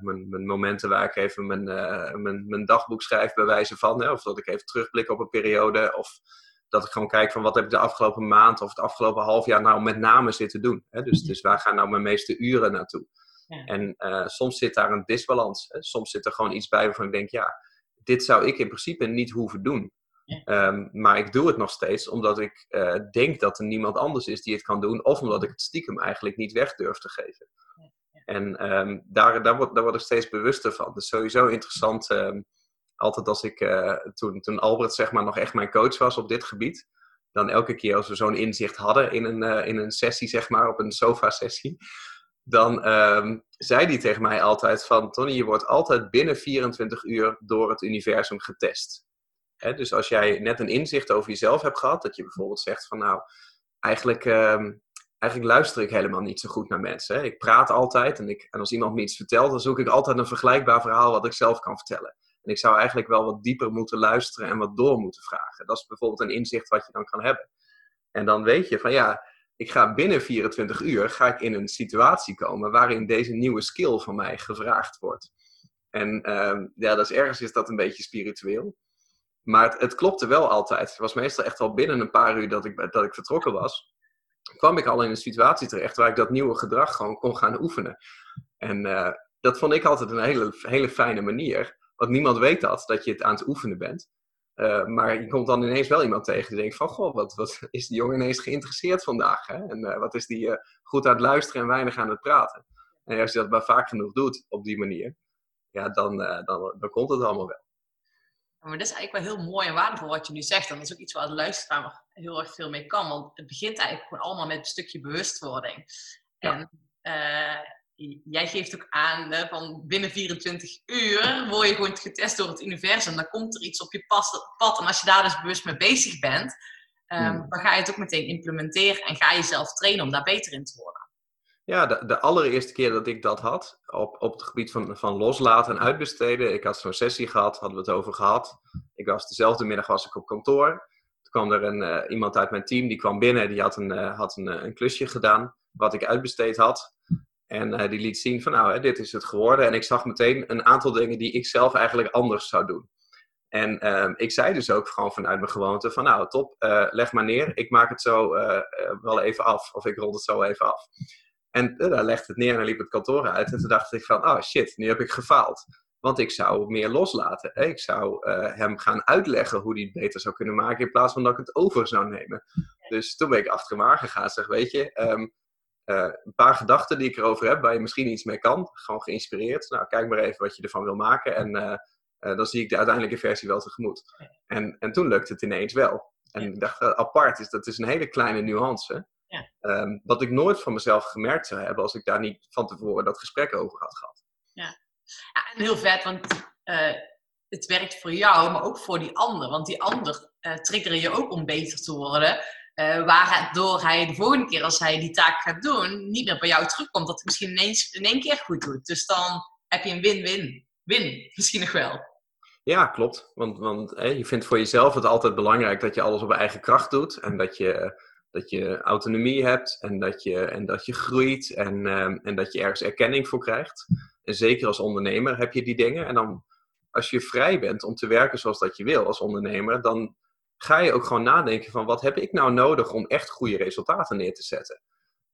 mijn, mijn momenten waar ik even mijn, eh, mijn, mijn dagboek schrijf bij wijze van. Hè, of dat ik even terugblik op een periode. Of dat ik gewoon kijk van wat heb ik de afgelopen maand of het afgelopen half jaar nou met name zitten doen. Hè? Dus, dus waar gaan nou mijn meeste uren naartoe? Ja. En eh, soms zit daar een disbalans. Hè? Soms zit er gewoon iets bij waarvan ik denk, ja, dit zou ik in principe niet hoeven doen. Ja. Ehm, maar ik doe het nog steeds omdat ik eh, denk dat er niemand anders is die het kan doen. Of omdat ik het stiekem eigenlijk niet weg durf te geven. En ehm, daar, daar, word, daar word ik steeds bewuster van. Dus sowieso interessant. ehm, altijd als ik, eh, toen, toen Albert zeg maar nog echt mijn coach was op dit gebied. Dan elke keer als we zo'n inzicht hadden in een, eh, in een sessie, zeg maar, op een sofa-sessie. Dan ehm, zei hij tegen mij altijd van... Tony, je wordt altijd binnen 24 uur door het universum getest. Dus als jij net een inzicht over jezelf hebt gehad... dat je bijvoorbeeld zegt van nou, eigenlijk, eigenlijk luister ik helemaal niet zo goed naar mensen. Ik praat altijd en, ik, en als iemand me iets vertelt... dan zoek ik altijd een vergelijkbaar verhaal wat ik zelf kan vertellen. En ik zou eigenlijk wel wat dieper moeten luisteren en wat door moeten vragen. Dat is bijvoorbeeld een inzicht wat je dan kan hebben. En dan weet je van ja, ik ga binnen 24 uur ga ik in een situatie komen waarin deze nieuwe skill van mij gevraagd wordt. En ehm, ja, dat is ergens is dat een beetje spiritueel. Maar het, het klopte wel altijd. Het was meestal echt al binnen een paar uur dat ik, dat ik vertrokken was. Kwam ik al in een situatie terecht waar ik dat nieuwe gedrag gewoon kon gaan oefenen. En eh, dat vond ik altijd een hele, hele fijne manier. Want niemand weet dat, dat je het aan het oefenen bent. Uh, maar je komt dan ineens wel iemand tegen die denkt van... Goh, wat, wat is die jongen ineens geïnteresseerd vandaag? Hè? En uh, wat is die goed aan het luisteren en weinig aan het praten? En als je dat maar vaak genoeg doet op die manier... Ja, dan, dan, dan komt het allemaal wel. Maar dat is eigenlijk wel heel mooi en waardevol wat je nu zegt. En dat is ook iets waar de luisteraar heel erg veel mee kan. Want het begint eigenlijk gewoon allemaal met een stukje bewustwording. Ja. En jij geeft ook aan hè, van binnen 24 uur word je gewoon getest door het universum. Dan komt er iets op je pad. En als je daar dus bewust mee bezig bent, um, hmm. dan ga je het ook meteen implementeren en ga je jezelf trainen om daar beter in te worden. Ja, de, de allereerste keer dat ik dat had, op, op het gebied van, van loslaten en uitbesteden. Ik had zo'n sessie gehad, hadden we het over gehad. Ik was dezelfde middag was ik op kantoor. Toen kwam er een, uh, iemand uit mijn team, die kwam binnen, die had een, uh, had een, een klusje gedaan, wat ik uitbesteed had. En die liet zien van nou, hè, dit is het geworden. En ik zag meteen een aantal dingen die ik zelf eigenlijk anders zou doen. En uh, ik zei dus ook gewoon vanuit mijn gewoonte van nou, top, leg maar neer. Ik maak het zo wel even af. Of ik rond het zo even af. En daar legde het neer en liep het kantoor uit. En toen dacht ik van, oh shit, nu heb ik gefaald. Want ik zou meer loslaten. Hè? Ik zou hem gaan uitleggen hoe hij het beter zou kunnen maken. In plaats van dat ik het over zou nemen. Dus toen ben ik achter hem aangegaan. Zeg, weet je, um, uh, een paar gedachten die ik erover heb, waar je misschien iets mee kan. Gewoon geïnspireerd. Nou, kijk maar even wat je ervan wil maken. En dan zie ik de uiteindelijke versie wel tegemoet. En, en toen lukte het ineens wel. En ik dacht, apart, is, dat is een hele kleine nuance. Ja. Um, wat ik nooit van mezelf gemerkt zou hebben als ik daar niet van tevoren dat gesprek over had gehad. Ja, ja en heel vet, want het werkt voor jou, maar ook voor die ander. Want die ander triggeren je ook om beter te worden. Uh, waardoor hij de volgende keer als hij die taak gaat doen, niet meer bij jou terugkomt. Dat hij misschien ineens in één keer goed doet. Dus dan heb je een win-win. Win, misschien nog wel. Ja, klopt. Want, want je vindt voor jezelf het altijd belangrijk dat je alles op eigen kracht doet. En dat je, dat je autonomie hebt en dat je, en dat je groeit en, um, en dat je ergens erkenning voor krijgt. En zeker als ondernemer heb je die dingen. En dan als je vrij bent om te werken zoals dat je wil als ondernemer, dan ga je ook gewoon nadenken van wat heb ik nou nodig om echt goede resultaten neer te zetten.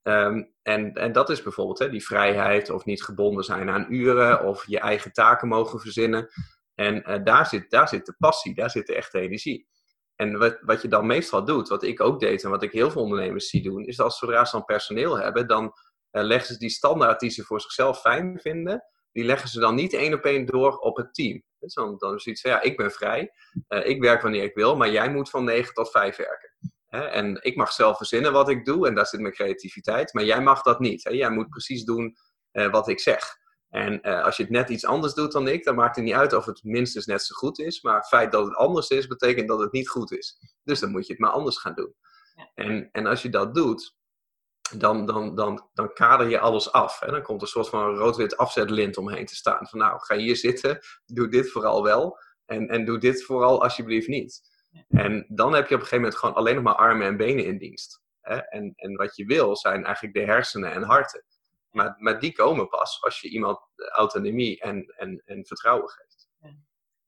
Um, en, en dat is bijvoorbeeld hè, die vrijheid of niet gebonden zijn aan uren of je eigen taken mogen verzinnen. En uh, daar, zit, daar zit de passie, daar zit de echte energie. En wat, wat je dan meestal doet, wat ik ook deed en wat ik heel veel ondernemers zie doen, is dat zodra ze dan personeel hebben, dan eh, leggen ze die standaard die ze voor zichzelf fijn vinden, die leggen ze dan niet één op één door op het team. Dan, is zoiets van, ja, ik ben vrij, eh, ik werk wanneer ik wil, maar jij moet van 9 tot 5 werken. Hè? En ik mag zelf verzinnen wat ik doe en daar zit mijn creativiteit, maar jij mag dat niet. Hè? Jij moet precies doen eh, wat ik zeg. En eh, als je het net iets anders doet dan ik, dan maakt het niet uit of het minstens net zo goed is. Maar het feit dat het anders is, betekent dat het niet goed is. Dus dan moet je het maar anders gaan doen. Ja. En, en als je dat doet, dan, dan, dan, dan kader je alles af. Hè? Dan komt er een soort van rood-wit afzetlint omheen te staan. Van nou, ga hier zitten, doe dit vooral wel. En, en doe dit vooral alsjeblieft niet. En dan heb je op een gegeven moment gewoon alleen nog maar armen en benen in dienst. Hè? En, en wat je wil zijn eigenlijk de hersenen en harten. Maar, maar die komen pas als je iemand autonomie en, en, en vertrouwen geeft.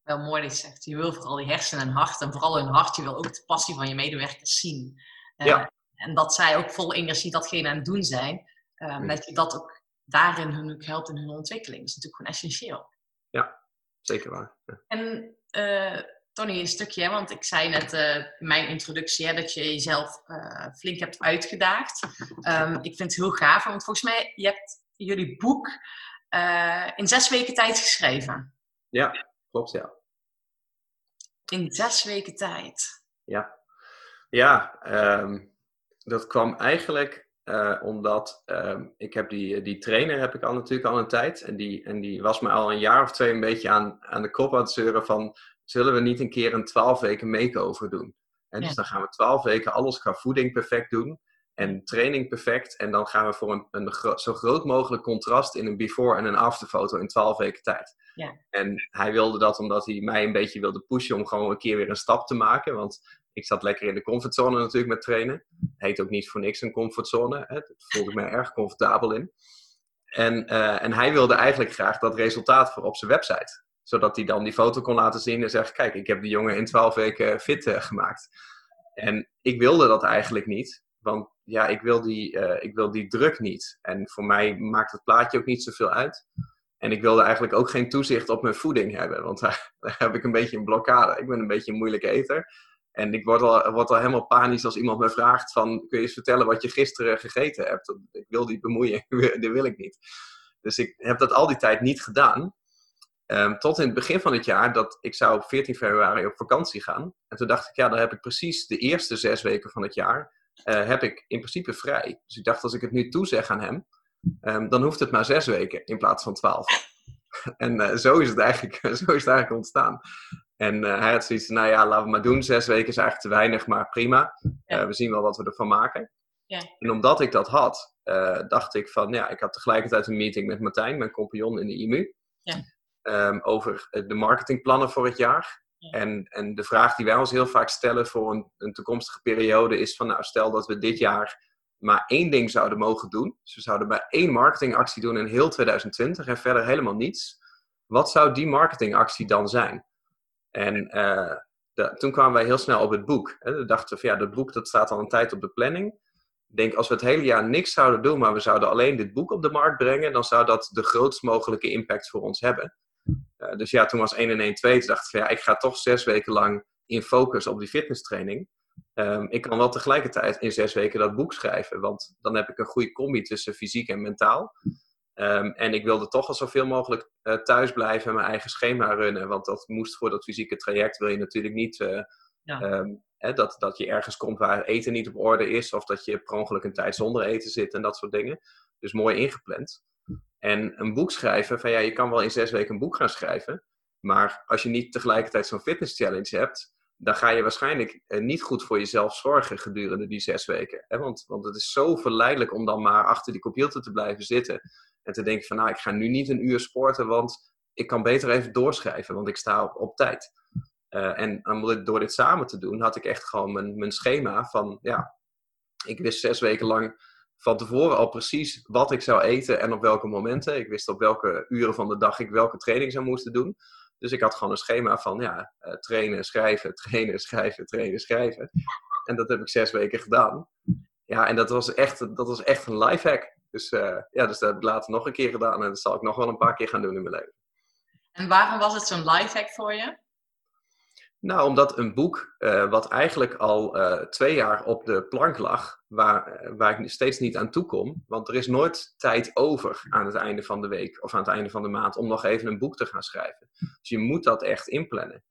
Wel mooi dat je zegt, je wil vooral die hersenen en hart en vooral hun hart, je wil ook de passie van je medewerkers zien. Eh, Ja. En dat zij ook vol energie datgene aan het doen zijn, eh, Mm. dat je dat ook daarin hun ook helpt in hun ontwikkeling. Dat is natuurlijk gewoon essentieel. Zeker waar. Ja. En eh, Tony, een stukje, hè, want ik zei net eh, in mijn introductie hè, dat je jezelf eh, flink hebt uitgedaagd. Ehm, ik vind het heel gaaf, want volgens mij, je hebt jullie boek eh, in zes weken tijd geschreven. Klopt, ja. In zes weken tijd. Ja, ja ehm, dat kwam eigenlijk omdat ehm, ik heb die, die trainer heb ik al natuurlijk al een tijd. En die, en die was me al een jaar of twee een beetje aan, aan de kop aan het zeuren van... Zullen we niet een keer een twaalf weken makeover doen? En dus dan gaan we twaalf weken alles qua voeding perfect doen. En training perfect. En dan gaan we voor een, een gro- zo groot mogelijk contrast in een before en een after foto in twaalf weken tijd. Ja. En hij wilde dat omdat hij mij een beetje wilde pushen om gewoon een keer weer een stap te maken. Want ik zat lekker in de comfortzone natuurlijk met trainen. Heet ook niet voor niks een comfortzone. Hè. Daar voelde ik me erg comfortabel in. En, eh, en hij wilde eigenlijk graag dat resultaat voor op zijn website. Zodat hij dan die foto kon laten zien en zeggen: Kijk, ik heb die jongen in 12 weken fit eh, gemaakt. En ik wilde dat eigenlijk niet. Want ja, ik wil, die, eh, ik wil die druk niet. En voor mij maakt het plaatje ook niet zoveel uit. En ik wilde eigenlijk ook geen toezicht op mijn voeding hebben. Want daar, heb ik een beetje een blokkade. Ik ben een beetje een moeilijke eter. En ik word al, word al helemaal panisch als iemand me vraagt van... Kun je eens vertellen wat je gisteren gegeten hebt? Ik wil die bemoeien. dat wil ik niet. Dus ik heb dat al die tijd niet gedaan. Ehm, tot in het begin van het jaar dat ik zou op 14 februari op vakantie gaan. En toen dacht ik, ja, dan heb ik precies de eerste zes weken van het jaar... eh, heb ik in principe vrij. Dus ik dacht, als ik het nu toezeg aan hem... ehm, dan hoeft het maar zes weken in plaats van twaalf. en eh, zo, is het eigenlijk, zo is het eigenlijk ontstaan. En eh, hij had zoiets nou ja, laten we maar doen. Zes weken is eigenlijk te weinig, maar prima. Ja. We zien wel wat we ervan maken. Ja. En omdat ik dat had, dacht ik van, ja, ik had tegelijkertijd een meeting met Martijn, mijn compagnon in de IMU. Ja. Ehm, over eh, de marketingplannen voor het jaar. Ja. En, en de vraag die wij ons heel vaak stellen voor een, een toekomstige periode is van, nou, stel dat we dit jaar maar één ding zouden mogen doen. Dus we zouden maar één marketingactie doen in heel 2020 en verder helemaal niets. Wat zou die marketingactie dan zijn? En eh, de- toen kwamen wij heel snel op het boek. Hè. We dachten van ja, dat boek dat staat al een tijd op de planning. Ik denk, als we het hele jaar niks zouden doen, maar we zouden alleen dit boek op de markt brengen, dan zou dat de grootst mogelijke impact voor ons hebben. Eh, dus ja, toen was 1 en 1 2. Toen dacht ik van ja, ik ga toch zes weken lang in focus op die fitnesstraining. Ehm, ik kan wel tegelijkertijd in zes weken dat boek schrijven, want dan heb ik een goede combi tussen fysiek en mentaal. Ehm, en ik wilde toch al zoveel mogelijk eh, thuis blijven en mijn eigen schema runnen. Want dat moest voor dat fysieke traject. Wil je natuurlijk niet eh, Ja. ehm, hè, dat, dat je ergens komt waar eten niet op orde is. Of dat je per ongeluk een tijd zonder eten zit en dat soort dingen. Dus mooi ingepland. En een boek schrijven, van ja, je kan wel in zes weken een boek gaan schrijven. Maar als je niet tegelijkertijd zo'n fitness challenge hebt, dan ga je waarschijnlijk eh, niet goed voor jezelf zorgen gedurende die zes weken. Hè? Want, want het is zo verleidelijk om dan maar achter die computer te blijven zitten. En te denken van, nou, ik ga nu niet een uur sporten, want ik kan beter even doorschrijven, want ik sta op, tijd. Eh, en door dit samen te doen, had ik echt gewoon mijn, mijn schema van, ja, ik wist zes weken lang van tevoren al precies wat ik zou eten en op welke momenten. Ik wist op welke uren van de dag ik welke training zou moeten doen. Dus ik had gewoon een schema van ja, eh, trainen, schrijven, trainen, schrijven, trainen, schrijven. En dat heb ik zes weken gedaan. Ja, en dat was echt, dat was echt een lifehack. Dus eh, ja, dus dat heb ik later nog een keer gedaan. En dat zal ik nog wel een paar keer gaan doen in mijn leven. En waarom was het zo'n lifehack voor je? Nou, omdat een boek eh, wat eigenlijk al eh, twee jaar op de plank lag, waar, eh, waar ik steeds niet aan toe kom, want er is nooit tijd over aan het einde van de week of aan het einde van de maand om nog even een boek te gaan schrijven. Dus je moet dat echt inplannen.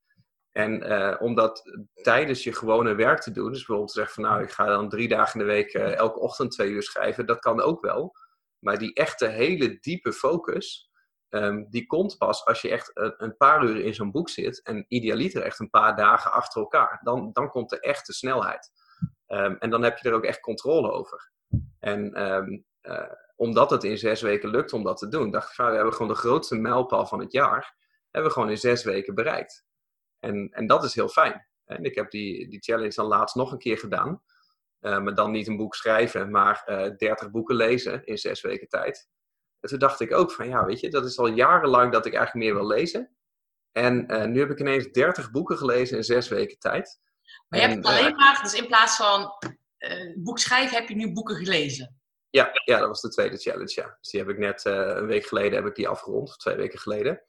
En eh, om dat tijdens je gewone werk te doen, dus bijvoorbeeld te zeggen van nou, ik ga dan drie dagen in de week elke ochtend twee uur schrijven, dat kan ook wel. Maar die echte hele diepe focus, ehm, die komt pas als je echt een, een paar uur in zo'n boek zit en idealiter echt een paar dagen achter elkaar. Dan, dan komt de echte snelheid. Ehm, en dan heb je er ook echt controle over. En ehm, eh, omdat het in zes weken lukt om dat te doen, dacht ik we hebben gewoon de grootste mijlpaal van het jaar, hebben we gewoon in zes weken bereikt. En, en dat is heel fijn. En ik heb die, die challenge dan laatst nog een keer gedaan. Eh, maar dan niet een boek schrijven, maar eh 30 boeken lezen in zes weken tijd. En toen dacht ik ook van, ja, weet je, dat is al jarenlang dat ik eigenlijk meer wil lezen. En eh, nu heb ik ineens 30 boeken gelezen in zes weken tijd. Maar je En, hebt het eh, alleen maar, dus in plaats van eh, boek schrijven, heb je nu boeken gelezen. Ja, ja, dat was de tweede challenge, ja. Dus die heb ik net eh, een week geleden heb ik die afgerond, of twee weken geleden.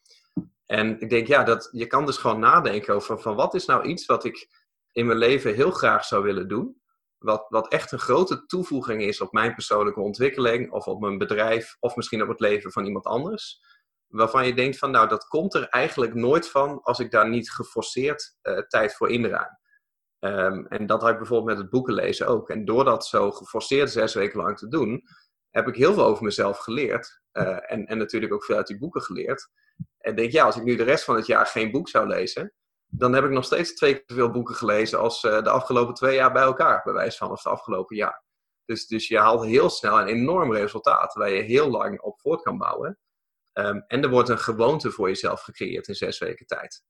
En ik denk, ja, dat, je kan dus gewoon nadenken over van wat is nou iets wat ik in mijn leven heel graag zou willen doen. Wat, wat echt een grote toevoeging is op mijn persoonlijke ontwikkeling, of op mijn bedrijf, of misschien op het leven van iemand anders. Waarvan je denkt van, nou, dat komt er eigenlijk nooit van als ik daar niet geforceerd eh, tijd voor inruim. Ehm, en dat had ik bijvoorbeeld met het boeken lezen ook. En door dat zo geforceerd zes weken lang te doen, heb ik heel veel over mezelf geleerd. Eh, en, en natuurlijk ook veel uit die boeken geleerd. En denk, ja, als ik nu de rest van het jaar geen boek zou lezen, dan heb ik nog steeds twee keer zoveel boeken gelezen als eh, de afgelopen twee jaar bij elkaar, bij wijze van, of het afgelopen jaar. Dus, dus je haalt heel snel een enorm resultaat waar je heel lang op voort kan bouwen. Ehm, en er wordt een gewoonte voor jezelf gecreëerd in zes weken tijd.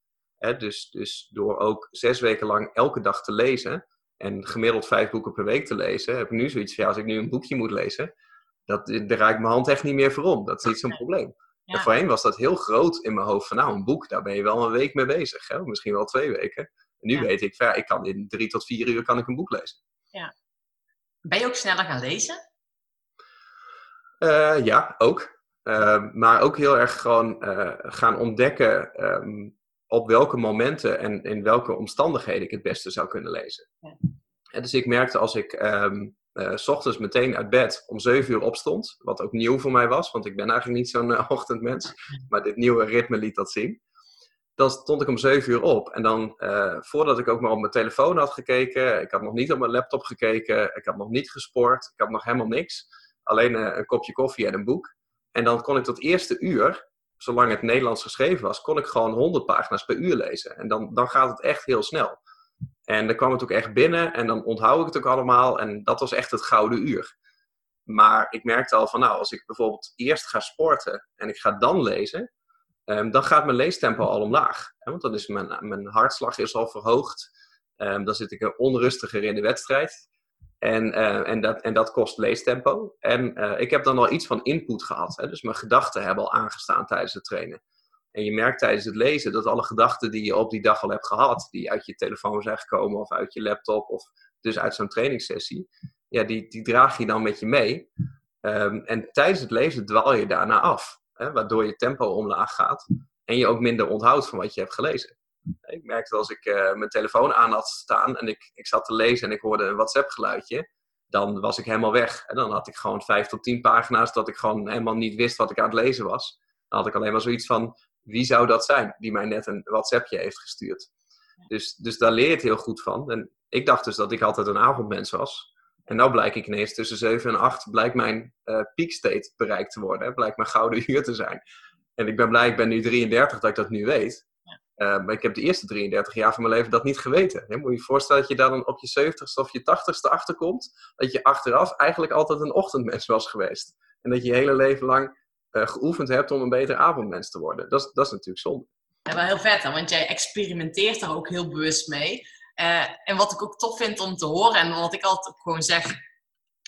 Dus, dus door ook zes weken lang elke dag te lezen en gemiddeld vijf boeken per week te lezen, heb ik nu zoiets van, ja, als ik nu een boekje moet lezen, dat, daar raakt mijn hand echt niet meer voor om. Dat is niet zo'n probleem. Ja. En voorheen was dat heel groot in mijn hoofd van, nou, een boek, daar ben je wel een week mee bezig. Hè? Misschien wel twee weken. En nu Ja. weet ik, ja, ik kan in drie tot vier uur kan ik een boek lezen. Ben je ook sneller gaan lezen? Eh, ja, ook. Eh, maar ook heel erg gewoon eh, gaan ontdekken ehm, op welke momenten en in welke omstandigheden ik het beste zou kunnen lezen. Ja. En dus ik merkte als ik ehm eh, s ochtends meteen uit bed om 7 uur opstond, wat ook nieuw voor mij was, want ik ben eigenlijk niet zo'n eh, ochtendmens, maar dit nieuwe ritme liet dat zien. Dan stond ik om 7 uur op en dan, eh, voordat ik ook maar op mijn telefoon had gekeken, ik had nog niet op mijn laptop gekeken, ik had nog niet gesport, ik had nog helemaal niks alleen eh, een kopje koffie en een boek. En dan kon ik tot eerste uur, zolang het Nederlands geschreven was, kon ik gewoon 100 pagina's per uur lezen. En dan, dan gaat het echt heel snel. En dan kwam het ook echt binnen en dan onthoud ik het ook allemaal. En dat was echt het gouden uur. Maar ik merkte al van, nou, als ik bijvoorbeeld eerst ga sporten en ik ga dan lezen, ehm, dan gaat mijn leestempo al omlaag. Hè, want dan is mijn, mijn hartslag is al verhoogd. Ehm, dan zit ik er onrustiger in de wedstrijd. En, eh, en, dat, en dat kost leestempo. En eh, ik heb dan al iets van input gehad. Hè? Dus mijn gedachten hebben al aangestaan tijdens het trainen. En je merkt tijdens het lezen dat alle gedachten die je op die dag al hebt gehad, die uit je telefoon zijn gekomen of uit je laptop of dus uit zo'n trainingssessie, ja, die, die draag je dan met je mee. Ehm, en tijdens het lezen dwaal je daarna af, hè? waardoor je tempo omlaag gaat en je ook minder onthoudt van wat je hebt gelezen. Ik merkte als ik eh, mijn telefoon aan had staan en ik, ik zat te lezen en ik hoorde een WhatsApp-geluidje, dan was ik helemaal weg. En dan had ik gewoon vijf tot tien pagina's dat ik gewoon helemaal niet wist wat ik aan het lezen was. Dan had ik alleen maar zoiets van, wie zou dat zijn die mij net een WhatsAppje heeft gestuurd? Dus, dus daar leer je het heel goed van. En ik dacht dus dat ik altijd een avondmens was. En nou blijk ik ineens tussen 7 en 8 blijkt mijn eh peak state bereikt te worden. Hè? Blijkt mijn gouden uur te zijn. En ik ben blij, ik ben nu 33 dat ik dat nu weet. Uh, maar ik heb de eerste 33 jaar van mijn leven dat niet geweten. Hè? Moet je je voorstellen dat je daar dan op je 70ste of je 80ste achterkomt. Dat je achteraf eigenlijk altijd een ochtendmens was geweest. En dat je je hele leven lang uh, geoefend hebt om een beter avondmens te worden. Dat is, dat is natuurlijk zonde. Ja, wel heel vet, hè? want jij experimenteert er ook heel bewust mee. Eh, en wat ik ook tof vind om te horen, en wat ik altijd ook gewoon zeg,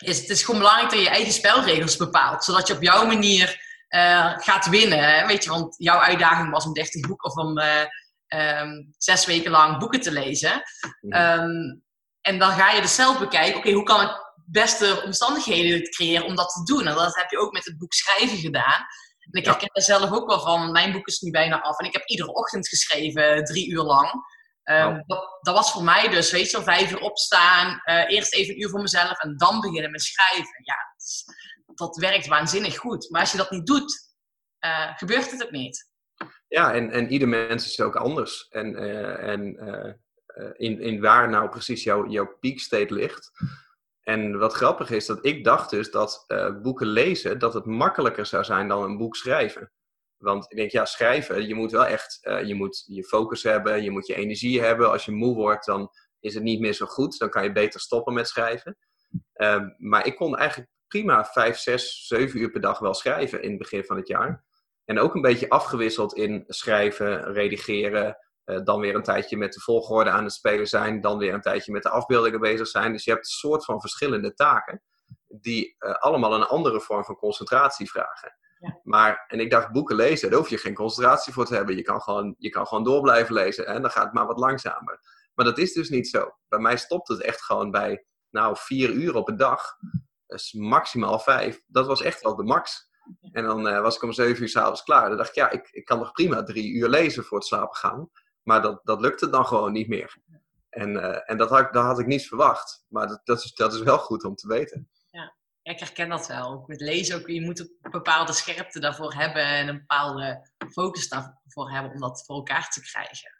is het is gewoon belangrijk dat je je eigen spelregels bepaalt. Zodat je op jouw manier eh, gaat winnen. Hè? Weet je, want jouw uitdaging was om 30 boeken of om eh, ehm, zes weken lang boeken te lezen. Mhm. Ehm, en dan ga je dus zelf bekijken, oké, hoe kan ik beste omstandigheden creëren om dat te doen? En dat heb je ook met het boek schrijven gedaan. En ik Ja. herken er zelf ook wel van, mijn boek is nu bijna af. En ik heb iedere ochtend geschreven, drie uur lang. Ehm, dat, dat was voor mij dus, weet je wel, vijf uur opstaan, eh, eerst even een uur voor mezelf en dan beginnen met schrijven. Ja, dat, werkt waanzinnig goed. Maar als je dat niet doet, eh, gebeurt het ook niet. Ja, en, en ieder mens is ook anders. En, eh, en in, in waar nou precies jouw, jouw peak state ligt. En wat grappig is, dat ik dacht dus dat eh, boeken lezen, dat het makkelijker zou zijn dan een boek schrijven. Want ik denk, ja, schrijven, je moet wel echt, eh, je moet je focus hebben, je moet je energie hebben. Als je moe wordt, dan is het niet meer zo goed. Dan kan je beter stoppen met schrijven. Ehm, maar ik kon eigenlijk prima vijf, zes, zeven uur per dag wel schrijven in het begin van het jaar. En ook een beetje afgewisseld in schrijven, redigeren. Eh, dan weer een tijdje met de volgorde aan het spelen zijn. Dan weer een tijdje met de afbeeldingen bezig zijn. Dus je hebt een soort van verschillende taken. Die eh, allemaal een andere vorm van concentratie vragen. Ja. Maar, en ik dacht, boeken lezen, daar hoef je geen concentratie voor te hebben. Je kan gewoon, je kan gewoon door blijven lezen. En dan gaat het maar wat langzamer. Maar dat is dus niet zo. Bij mij stopt het echt gewoon bij, nou, vier uur op een dag. Dus maximaal vijf. Dat was echt wel de max. En dan eh, was ik om zeven uur s'avonds klaar. Dan dacht ik, ja, ik, ik kan nog prima drie uur lezen voor het slapen gaan. Maar dat, dat lukte dan gewoon niet meer. En, eh, en dat, had, ik- dat had ik niet verwacht. Maar dat, dat, is, dat is wel goed om te weten. Ja, ik herken dat wel. Ook met lezen, ook, je moet een bepaalde scherpte daarvoor hebben en een bepaalde focus daarvoor hebben om dat voor elkaar te krijgen.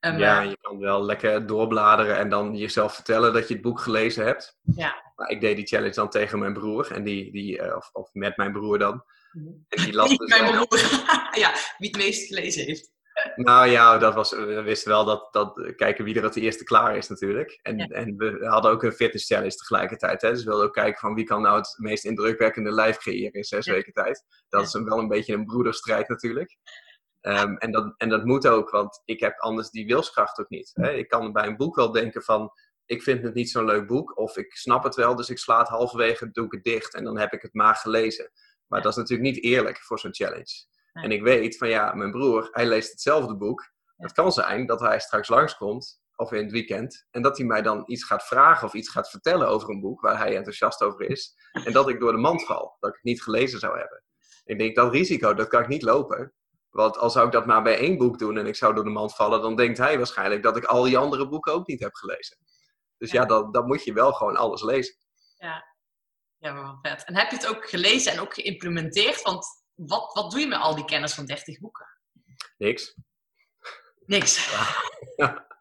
Ehm, ja, je kan wel lekker doorbladeren en dan jezelf vertellen dat je het boek gelezen hebt. Ja. Maar ik deed die challenge dan tegen mijn broer. En die, die, eh, of, of met mijn broer dan. Mhm. En die las dus mijn broer. ja, wie het meest gelezen heeft. Nou ja, dat was, we wisten wel dat, dat eh, kijken wie er het eerste klaar is natuurlijk. En, Ja. en we hadden ook een fitness challenge tegelijkertijd. Hè? Dus we wilden ook kijken van wie kan nou het meest indrukwekkende lijf creëren in zes Ja. weken tijd. Dat Ja. is een, wel een beetje een broederstrijd natuurlijk. Ehm, en, dat, en dat moet ook, want ik heb anders die wilskracht ook niet. Hè? Ik kan bij een boek wel denken van, ik vind het niet zo'n leuk boek. Of ik snap het wel, dus ik sla het halverwege, doe ik het dicht. En dan heb ik het maar gelezen. Maar dat is natuurlijk niet eerlijk voor zo'n challenge. En ik weet van ja, mijn broer, hij leest hetzelfde boek. Het kan zijn dat hij straks langskomt, of in het weekend, en dat hij mij dan iets gaat vragen of iets gaat vertellen over een boek waar hij enthousiast over is. En dat ik door de mand val, dat ik het niet gelezen zou hebben. Ik denk, dat risico, dat kan ik niet lopen. Want als zou ik dat maar bij één boek doen en ik zou door de mand vallen, dan denkt hij waarschijnlijk dat ik al die andere boeken ook niet heb gelezen. Dus ja, Ja. dan, dan moet je wel gewoon alles lezen. Ja, maar wel vet. En heb je het ook gelezen en ook geïmplementeerd? Want wat, wat doe je met al die kennis van 30 boeken? Niks. Niks.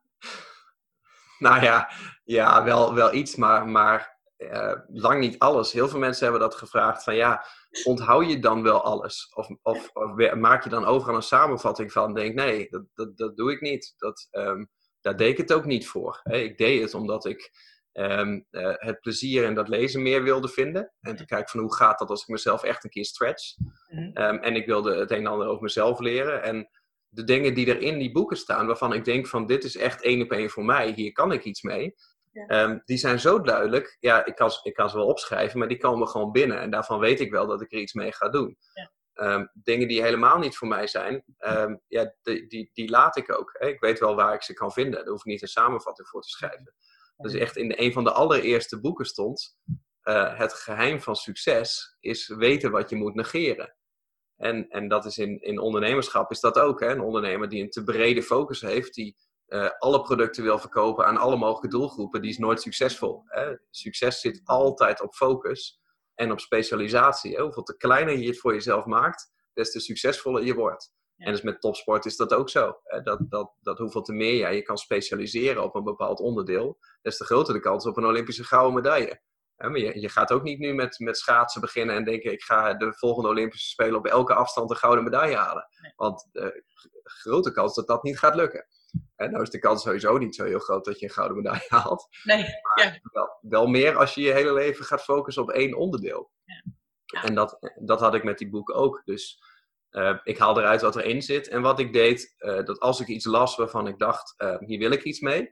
Nou ja, ja wel, wel iets, maar, maar eh, lang niet alles. Heel veel mensen hebben dat gevraagd van ja, onthoud je dan wel alles? Of, of, maak je dan overal een samenvatting van? Denk nee, dat, dat, dat doe ik niet. Dat, ehm, daar deed ik het ook niet voor. Hè. Ik deed het omdat ik ehm, eh, het plezier in dat lezen meer wilde vinden. En te kijken van hoe gaat dat als ik mezelf echt een keer stretch. Ehm, en ik wilde het een en ander over mezelf leren. En de dingen die er in die boeken staan, waarvan ik denk van dit is echt één op één voor mij, hier kan ik iets mee. Ja. Ehm, die zijn zo duidelijk. Ja, ik kan, ze- ik kan ze wel opschrijven, maar die komen gewoon binnen. En daarvan weet ik wel dat ik er iets mee ga doen. Ja. Dingen die helemaal niet voor mij zijn, ja, die, die, die laat ik ook. Hè. Ik weet wel waar ik ze kan vinden. Daar hoef ik niet een samenvatting voor te schrijven. Dus echt in een van de allereerste boeken stond... eh, het geheim van succes is weten wat je moet negeren. En, en dat is in, in ondernemerschap is dat ook. Hè? Een ondernemer die een te brede focus heeft, die eh, alle producten wil verkopen aan alle mogelijke doelgroepen, die is nooit succesvol. Hè? Succes zit altijd op focus en op specialisatie. Hè? Hoeveel te kleiner je het voor jezelf maakt, des te succesvoller je wordt. Ja. En dus met topsport is dat ook zo. Hè? Dat, dat, dat hoeveel te meer jij je kan specialiseren op een bepaald onderdeel, des te groter de kans op een Olympische gouden medaille. Hè, maar je, je gaat ook niet nu met, met schaatsen beginnen en denken: ik ga de volgende Olympische Spelen op elke afstand een gouden medaille halen. Want de grote kans dat dat niet gaat lukken. En nou is de kans sowieso niet zo heel groot dat je een gouden medaille haalt. Nee. Wel, wel meer als je je hele leven gaat focussen op één onderdeel. Ja. En dat, dat had ik met die boek ook. Dus eh, ik haal eruit wat erin zit. En wat ik deed, eh, dat als ik iets las waarvan ik dacht: eh, hier wil ik iets mee.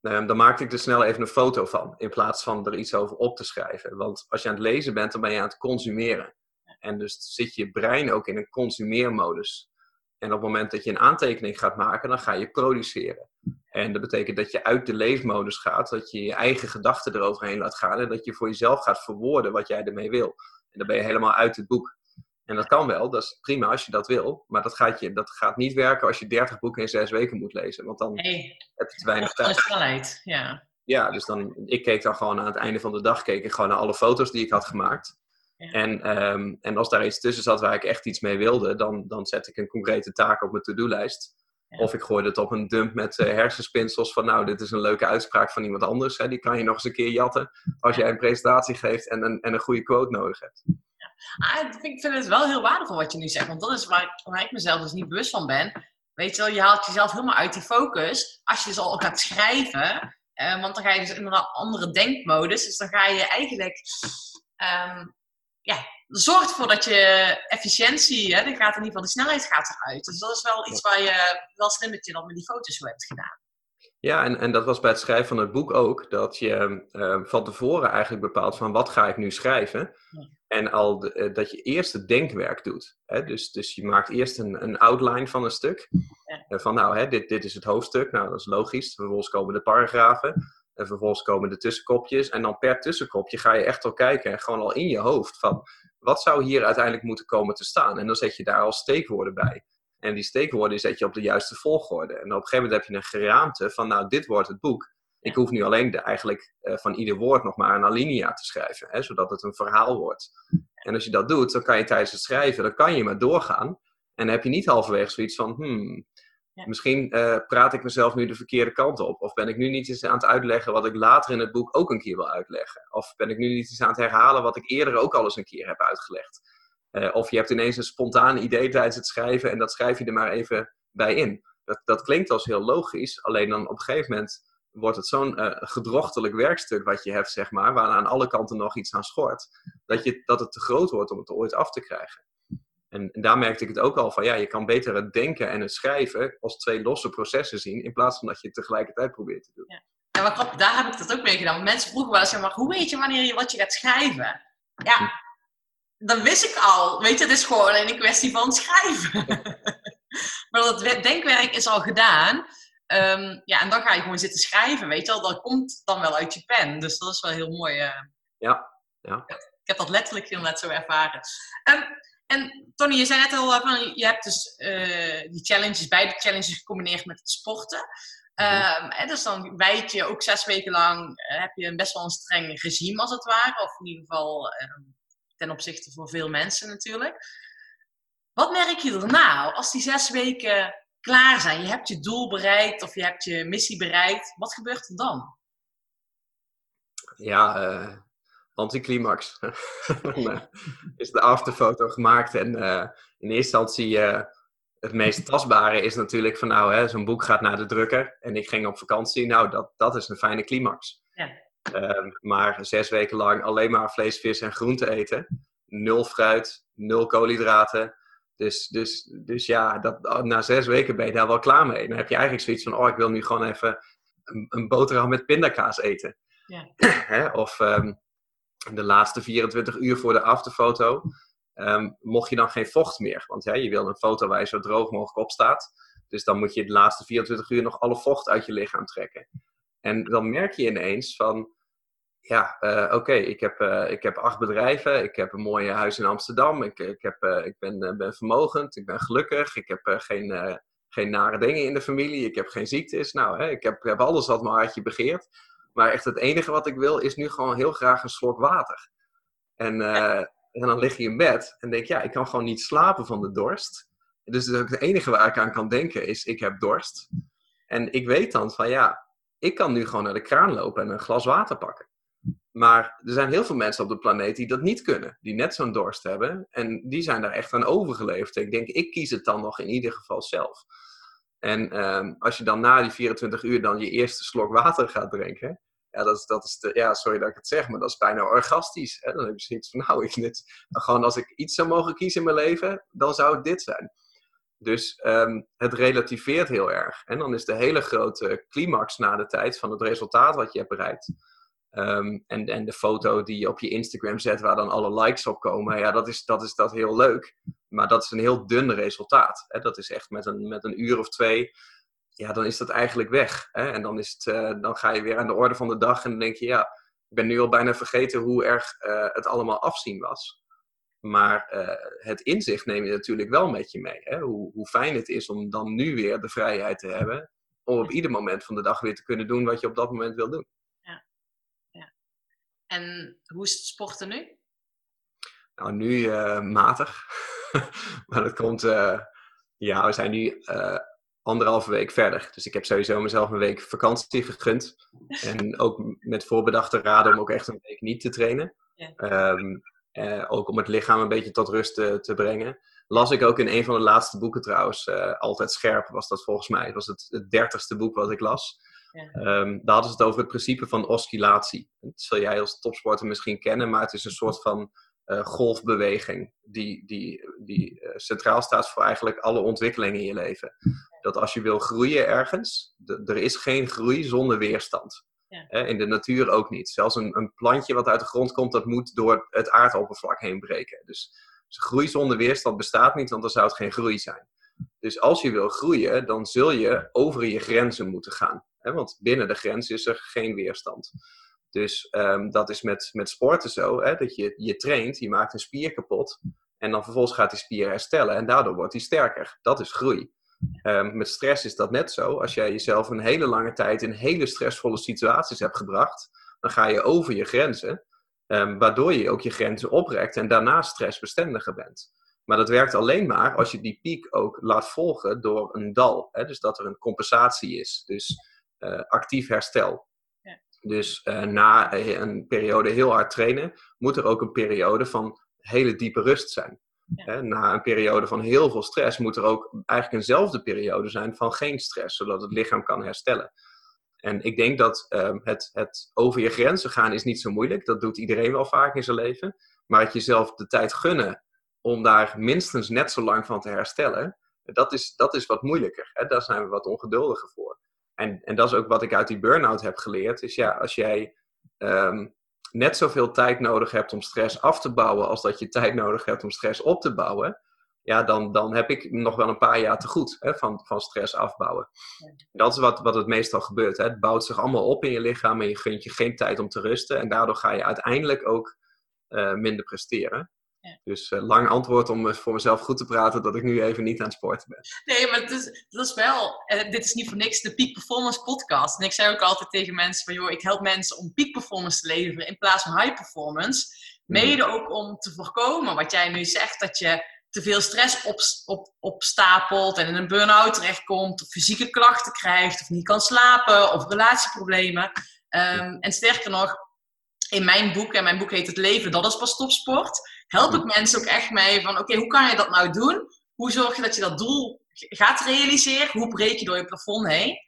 dan maakte ik er snel even een foto van, in plaats van er iets over op te schrijven. Want als je aan het lezen bent, dan ben je aan het consumeren. En dus zit je brein ook in een consumeermodus. En op het moment dat je een aantekening gaat maken, dan ga je produceren. En dat betekent dat je uit de leesmodus gaat, dat je je eigen gedachten eroverheen laat gaan en dat je voor jezelf gaat verwoorden wat jij ermee wil. En dan ben je helemaal uit het boek. En dat kan wel, dat is prima als je dat wil. Maar dat gaat, je, dat gaat niet werken als je 30 boeken in zes weken moet lezen. Want dan Nee, heb je te weinig tijd. snelheid. Ja. Ja, dus dan, ik keek dan gewoon aan het einde van de dag keek ik gewoon naar alle foto's die ik had gemaakt. Ja. En, ehm, en als daar iets tussen zat waar ik echt iets mee wilde, dan, dan zet ik een concrete taak op mijn to-do-lijst. Ja. Of ik gooide het op een dump met eh, hersenspinsels van nou, dit is een leuke uitspraak van iemand anders. Hè. Die kan je nog eens een keer jatten als jij een presentatie geeft en een, en een goede quote nodig hebt. Ah, ik, vind, ik vind het wel heel waardevol wat je nu zegt, want dat is waar ik, waar ik mezelf dus niet bewust van ben. Weet je wel, je haalt jezelf helemaal uit die focus als je dus al gaat schrijven. eh, want dan ga je dus in een andere denkmodus. Dus dan ga je eigenlijk, ehm, ja, zorgt ervoor dat je efficiëntie, hè, dan gaat in ieder geval de snelheid gaat eruit. Dus dat is wel iets waar je wel slim dat je dat met die foto's hebt gedaan. Ja, en, en dat was bij het schrijven van het boek ook, dat je eh, van tevoren eigenlijk bepaalt van wat ga ik nu schrijven. Ja. En al de- eh, dat je eerst het denkwerk doet. Hè? Dus, dus je maakt eerst een, een outline van een stuk. Ja. Van nou, hè, dit, dit is het hoofdstuk, nou dat is logisch. Vervolgens komen de paragrafen. En vervolgens komen de tussenkopjes. En dan per tussenkopje ga je echt al kijken, gewoon al in je hoofd, van wat zou hier uiteindelijk moeten komen te staan. En dan zet je daar al steekwoorden bij. En die steekwoorden zet je op de juiste volgorde. En op een gegeven moment heb je een geraamte van, nou, dit wordt het boek. Ik hoef nu alleen de, eigenlijk eh, van ieder woord nog maar een alinea te schrijven, hè, zodat het een verhaal wordt. En als je dat doet, dan kan je tijdens het schrijven, dan kan je maar doorgaan. En dan heb je niet halverwege zoiets van, hmm, Ja. misschien eh, praat ik mezelf nu de verkeerde kant op. Of ben ik nu niet eens aan het uitleggen wat ik later in het boek ook een keer wil uitleggen. Of ben ik nu niet eens aan het herhalen wat ik eerder ook al eens een keer heb uitgelegd. Eh, of je hebt ineens een spontaan idee tijdens het schrijven en dat schrijf je er maar even bij in. Dat, dat klinkt als heel logisch, alleen dan op een gegeven moment wordt het zo'n eh, gedrochtelijk werkstuk wat je hebt, zeg maar, waar aan alle kanten nog iets aan schort, dat, je, dat het te groot wordt om het ooit af te krijgen. En, en daar merkte ik het ook al van, ja, je kan beter het denken en het schrijven als twee losse processen zien, in plaats van dat je het tegelijkertijd probeert te doen. Ja, maar grappig, daar heb ik dat ook mee gedaan. Mensen vroegen wel eens, ja, maar hoe weet je wanneer je wat je gaat schrijven? Ja, dat wist ik al. Weet je, het is gewoon een kwestie van schrijven. maar dat we- denkwerk is al gedaan. Ehm, ja, en dan ga je gewoon zitten schrijven, weet je wel. Dat komt dan wel uit je pen. Dus dat is wel heel mooi. eh. Ja, ja. Ik heb dat letterlijk heel net zo ervaren. Ehm, en Tony, je zei net al, eh, van, je hebt dus eh, die challenges, beide challenges gecombineerd met het sporten. Ehm, en dus dan wijd je ook zes weken lang, heb je een best wel een streng regime als het ware. Of in ieder geval ehm, ten opzichte van veel mensen natuurlijk. Wat merk je daarna als die zes weken klaar zijn? Je hebt je doel bereikt of je hebt je missie bereikt. Wat gebeurt er dan? Ja, eh anticlimax. Dan is de afterfoto gemaakt en eh, in eerste instantie eh, het meest tastbare is natuurlijk van nou, zo'n boek gaat naar de drukker en ik ging op vakantie. Nou, dat, dat is een fijne climax. Ja. Ehm, maar zes weken lang alleen maar vlees, vis en groente eten. Nul fruit, nul koolhydraten. Dus, dus, dus ja, dat, na zes weken ben je daar wel klaar mee. Dan heb je eigenlijk zoiets van, oh, ik wil nu gewoon even een, een boterham met pindakaas eten. Ja. Of ehm, de laatste 24 uur voor de afterfoto ehm, mocht je dan geen vocht meer. Want ja, je wil een foto waar je zo droog mogelijk op staat. Dus dan moet je de laatste 24 uur nog alle vocht uit je lichaam trekken. En dan merk je ineens van, ja, eh, oké, ik, heb, eh, ik heb acht bedrijven, ik heb een mooi huis in Amsterdam, ik, ik, heb, eh, ik ben, ben vermogend, ik ben gelukkig, ik heb geen, geen nare dingen in de familie, ik heb geen ziektes. Nou, hè, ik heb, heb alles wat mijn hartje begeert. Maar echt het enige wat ik wil is nu gewoon heel graag een slok water. En, en dan lig je in bed en denk ja, ik kan gewoon niet slapen van de dorst. Dus het enige waar ik aan kan denken is, ik heb dorst. En ik weet dan van ja, ik kan nu gewoon naar de kraan lopen en een glas water pakken. Maar er zijn heel veel mensen op de planeet die dat niet kunnen. Die net zo'n dorst hebben. En die zijn daar echt aan overgeleefd. Ik denk, ik kies het dan nog in ieder geval zelf. En ehm, als je dan na die 24 uur dan je eerste slok water gaat drinken. Ja, dat is, dat is ja, sorry dat ik het zeg, maar dat is bijna orgastisch. Hè? Dan heb je zoiets van, nou, ik, dit, gewoon als ik iets zou mogen kiezen in mijn leven, dan zou het dit zijn. Dus ehm, het relativeert heel erg. En dan is de hele grote climax na de tijd van het resultaat wat je hebt bereikt. Ehm, en, en de foto die je op je Instagram zet, waar dan alle likes op komen, ja, dat is, dat is dat heel leuk. Maar dat is een heel dun resultaat. Hè? Dat is echt met een, met een uur of twee, ja, dan is dat eigenlijk weg. Hè? En dan, is het, eh, dan ga je weer aan de orde van de dag en dan denk je, ja, ik ben nu al bijna vergeten hoe erg eh, het allemaal afzien was. Maar eh, het inzicht neem je natuurlijk wel met je mee. Hè? Hoe, hoe fijn het is om dan nu weer de vrijheid te hebben. Om op ieder moment van de dag weer te kunnen doen wat je op dat moment wil doen. En hoe is het sporten nu? Nou, nu eh, matig. maar dat komt. eh, ja, we zijn nu eh, anderhalve week verder. Dus ik heb sowieso mezelf een week vakantie gegund. En ook met voorbedachte raden om ook echt een week niet te trainen. Ja. Ehm, eh, ook om het lichaam een beetje tot rust te, te brengen. Las ik ook in een van de laatste boeken trouwens. Altijd Scherp was dat volgens mij. Het was het, het dertigste boek wat ik las. Ja. Ehm, daar hadden ze het over het principe van oscillatie. Dat zul jij als topsporter misschien kennen, maar het is een soort van eh, golfbeweging die, die, die eh, centraal staat voor eigenlijk alle ontwikkelingen in je leven. Dat als je wil groeien ergens, er is geen groei zonder weerstand. Ja. In de natuur ook niet. Zelfs een, een plantje wat uit de grond komt, dat moet door het aardoppervlak heen breken. Dus, dus groei zonder weerstand bestaat niet, want dan zou het geen groei zijn. Dus als je wil groeien, dan zul je over je grenzen moeten gaan. Want binnen de grens is er geen weerstand. Dus ehm, dat is met, met sporten zo, hè? dat je, je traint, je maakt een spier kapot. En dan vervolgens gaat die spier herstellen en daardoor wordt die sterker. Dat is groei. Ehm, met stress is dat net zo. Als jij jezelf een hele lange tijd in hele stressvolle situaties hebt gebracht, dan ga je over je grenzen. ehm, waardoor je ook je grenzen oprekt en daarna stressbestendiger bent. Maar dat werkt alleen maar als je die piek ook laat volgen door een dal. Hè? Dus dat er een compensatie is. Dus actief herstel. Ja. Dus eh, na eh, een periode heel hard trainen, moet er ook een periode van hele diepe rust zijn. Ja. Na een periode van heel veel stress moet er ook eigenlijk eenzelfde periode zijn van geen stress, zodat het lichaam kan herstellen. En ik denk dat ehm, het, het over je grenzen gaan is niet zo moeilijk. Dat doet iedereen wel vaak in zijn leven. Maar het jezelf de tijd gunnen om daar minstens net zo lang van te herstellen, dat is, dat is wat moeilijker. Hè? Daar zijn we wat ongeduldiger voor. En, en dat is ook wat ik uit die burn-out heb geleerd. Is ja, als jij ehm, net zoveel tijd nodig hebt om stress af te bouwen als dat je tijd nodig hebt om stress op te bouwen, ja, dan, dan heb ik nog wel een paar jaar te goed hè, van, van stress afbouwen. Dat is wat, wat het meestal gebeurt. Hè. Het bouwt zich allemaal op in je lichaam en je gunt je geen tijd om te rusten. En daardoor ga je uiteindelijk ook eh, minder presteren. Ja. Dus eh, lang antwoord om eh, voor mezelf goed te praten dat ik nu even niet aan het sporten ben. Nee, maar het is, dat is wel, eh, dit is niet voor niks de Peak Performance podcast. En ik zei ook altijd tegen mensen van, joh, ik help mensen om peak performance te leveren in plaats van high performance. Mede ook om te voorkomen wat jij nu zegt, dat je te veel stress op, op, opstapelt en in een burn-out terechtkomt, of fysieke klachten krijgt, of niet kan slapen, of relatieproblemen. Ehm, en sterker nog, in mijn boek, en mijn boek heet Het Leven, dat is pas topsport, help ik mensen ook echt mee van, oké, hoe kan je dat nou doen? Hoe zorg je dat je dat doel gaat realiseren? Hoe breek je door je plafond heen?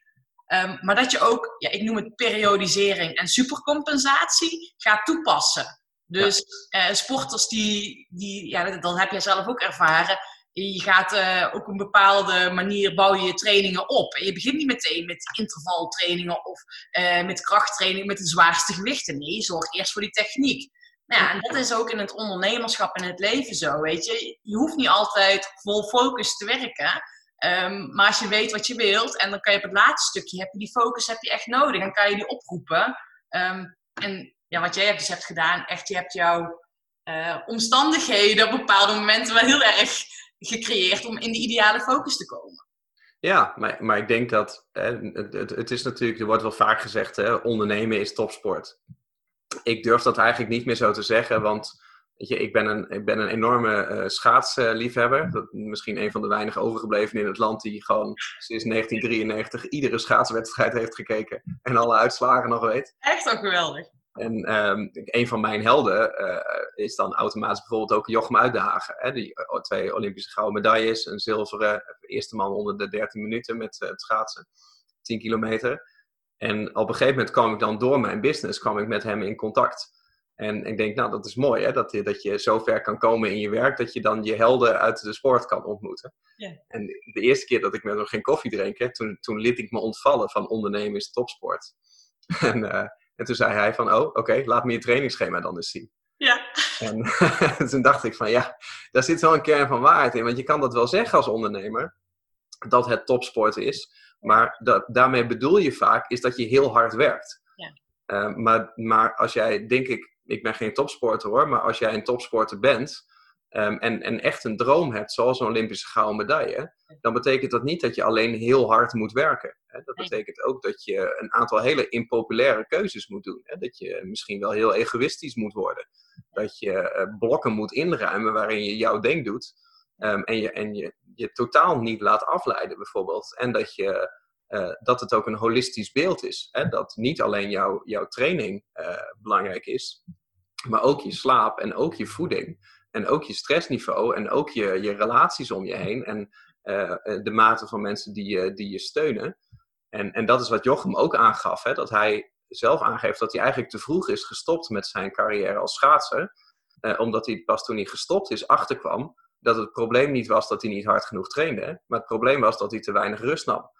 Ehm, maar dat je ook, ja, ik noem het periodisering en supercompensatie, gaat toepassen. Dus eh, sporters die, die ja, dat, dat heb jij zelf ook ervaren. Je gaat ook op een bepaalde manier bouw je je trainingen op. En je begint niet meteen met intervaltrainingen of eh, met krachttraining met de zwaarste gewichten. Nee, zorg eerst voor die techniek. Nou ja, en dat is ook in het ondernemerschap en het leven zo, weet je. Je hoeft niet altijd vol focus te werken. Ehm, maar als je weet wat je wilt en dan kan je op het laatste stukje, heb je die focus heb je echt nodig. Dan kan je die oproepen. Ehm, en ja, wat jij dus hebt gedaan, echt, je hebt jouw eh, omstandigheden op bepaalde momenten wel heel erg gecreëerd om in de ideale focus te komen. Ja, maar, maar ik denk dat hè, het, het, is natuurlijk, er wordt wel vaak gezegd, hè, ondernemen is topsport. Ik durf dat eigenlijk niet meer zo te zeggen, want weet je, ik, ben een, ik ben een enorme eh, schaatsliefhebber. Dat, misschien een van de weinige overgeblevenen in het land die gewoon sinds 1993 iedere schaatswedstrijd heeft gekeken en alle uitslagen nog weet. Echt ook geweldig. En ehm, een van mijn helden eh, is dan automatisch bijvoorbeeld ook Jochem Uitdagen. Hè? Die eh, twee Olympische gouden medailles, een zilveren, eerste man onder de 13 minuten met het schaatsen, 10 kilometer. En op een gegeven moment kwam ik dan door mijn business, kwam ik met hem in contact. En ik denk, nou dat is mooi hè, dat, je, dat je zo ver kan komen in je werk, dat je dan je helden uit de sport kan ontmoeten. En de eerste keer dat ik met hem ging koffie drinken, toen, toen liet ik me ontvallen van ondernemen is topsport. en, eh, en toen zei hij van, oh oké, laat me je trainingsschema dan eens zien. Ja. En toen dacht ik van ja, daar zit wel een kern van waarheid in. Want je kan dat wel zeggen als ondernemer, dat het topsport is. Maar dat, daarmee bedoel je vaak is dat je heel hard werkt. Ja. Eh, maar, maar als jij, denk ik, ik ben geen topsporter hoor, maar als jij een topsporter bent, ehm, en, en echt een droom hebt, zoals een Olympische gouden medaille, dan betekent dat niet dat je alleen heel hard moet werken. Hè? Dat betekent ook dat je een aantal hele impopulaire keuzes moet doen. Hè? Dat je misschien wel heel egoïstisch moet worden. Dat je eh, blokken moet inruimen waarin je jouw ding doet. ehm, en je, en je, je totaal niet laat afleiden, bijvoorbeeld. En dat, je, eh, dat het ook een holistisch beeld is. Hè? Dat niet alleen jouw, jouw training eh, belangrijk is, maar ook je slaap en ook je voeding. En ook je stressniveau en ook je, je relaties om je heen. En eh, de mate van mensen die, je- die je steunen. En, en dat is wat Jochem ook aangaf. Hè? Dat hij zelf aangeeft dat hij eigenlijk te vroeg is gestopt met zijn carrière als schaatser. Eh, omdat hij pas toen hij gestopt is achterkwam dat het probleem niet was dat hij niet hard genoeg trainde. Maar het probleem was dat hij te weinig rust nam.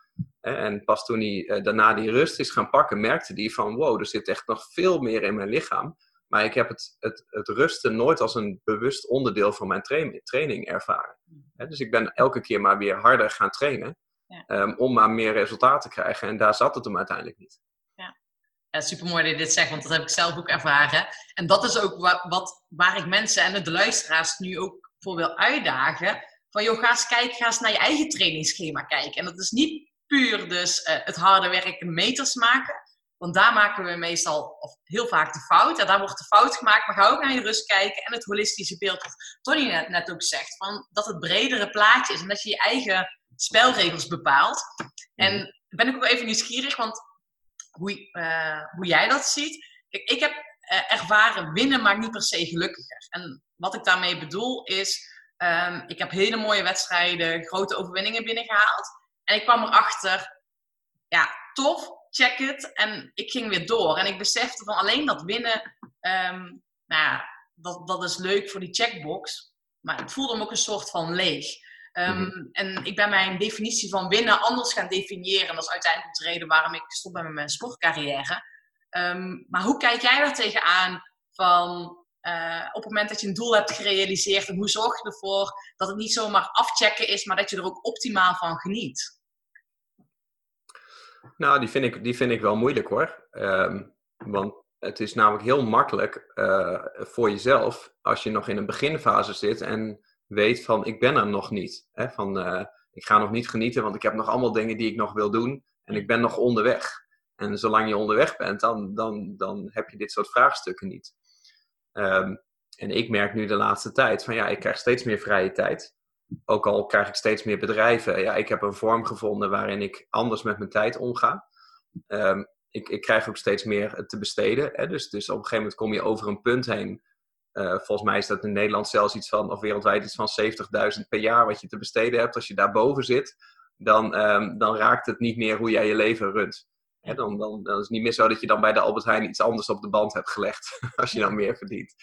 Hè, En pas toen hij eh, daarna die rust is gaan pakken, merkte hij van wow, er zit echt nog veel meer in mijn lichaam. Maar ik heb het, het, het rusten nooit als een bewust onderdeel van mijn train- training ervaren. Hè, dus ik ben elke keer maar weer harder gaan trainen. Ja. ehm, om maar meer resultaat te krijgen. En daar zat het hem uiteindelijk niet. Ja, super mooi dat je dit zegt, want dat heb ik zelf ook ervaren. En dat is ook wa- wat, waar ik mensen en de luisteraars nu ook voor wil uitdagen. Van joh, ga eens kijken, ga eens naar je eigen trainingsschema kijken. En dat is niet puur dus eh, het harde werken, meters maken. Want daar maken we meestal, of heel vaak de fout. Ja, daar wordt de fout gemaakt, maar ga ook naar je rust kijken en het holistische beeld. Wat Tony net, net ook zegt, van dat het bredere plaatje is en dat je je eigen spelregels bepaalt. En ben ik ook even nieuwsgierig, want hoe, eh, hoe jij dat ziet. Kijk, ik heb eh, ervaren winnen maakt niet per se gelukkiger. En wat ik daarmee bedoel is, ehm, ik heb hele mooie wedstrijden, grote overwinningen binnengehaald. En ik kwam erachter, ja, tof, check het. En ik ging weer door. En ik besefte van alleen dat winnen, ehm, nou ja, dat, dat is leuk voor die checkbox. Maar ik voelde me ook een soort van leeg. Ehm, En ik ben mijn definitie van winnen anders gaan definiëren. En dat is uiteindelijk de reden waarom ik stop ben met mijn sportcarrière. Maar hoe kijk jij daar tegenaan van eh, op het moment dat je een doel hebt gerealiseerd hoe zorg je ervoor dat het niet zomaar afchecken is, maar dat je er ook optimaal van geniet? Nou, die vind ik, die vind ik wel moeilijk hoor. Ehm, want het is namelijk heel makkelijk eh, voor jezelf als je nog in een beginfase zit en weet van ik ben er nog niet. Hè? Van eh, ik ga nog niet genieten, want ik heb nog allemaal dingen die ik nog wil doen en ik ben nog onderweg. En zolang je onderweg bent, dan, dan, dan heb je dit soort vraagstukken niet. Ehm, en ik merk nu de laatste tijd van ja, ik krijg steeds meer vrije tijd. Ook al krijg ik steeds meer bedrijven. Ja, ik heb een vorm gevonden waarin ik anders met mijn tijd omga. Ehm, ik, ik krijg ook steeds meer te besteden. Hè? Dus, dus op een gegeven moment kom je over een punt heen. Eh, volgens mij is dat in Nederland zelfs iets van, of wereldwijd iets van 70.000 per jaar wat je te besteden hebt. Als je daarboven zit, dan, ehm, dan raakt het niet meer hoe jij je leven runt. Dan, dan, is het niet meer zo dat je dan bij de Albert Heijn iets anders op de band hebt gelegd. als je dan meer verdient.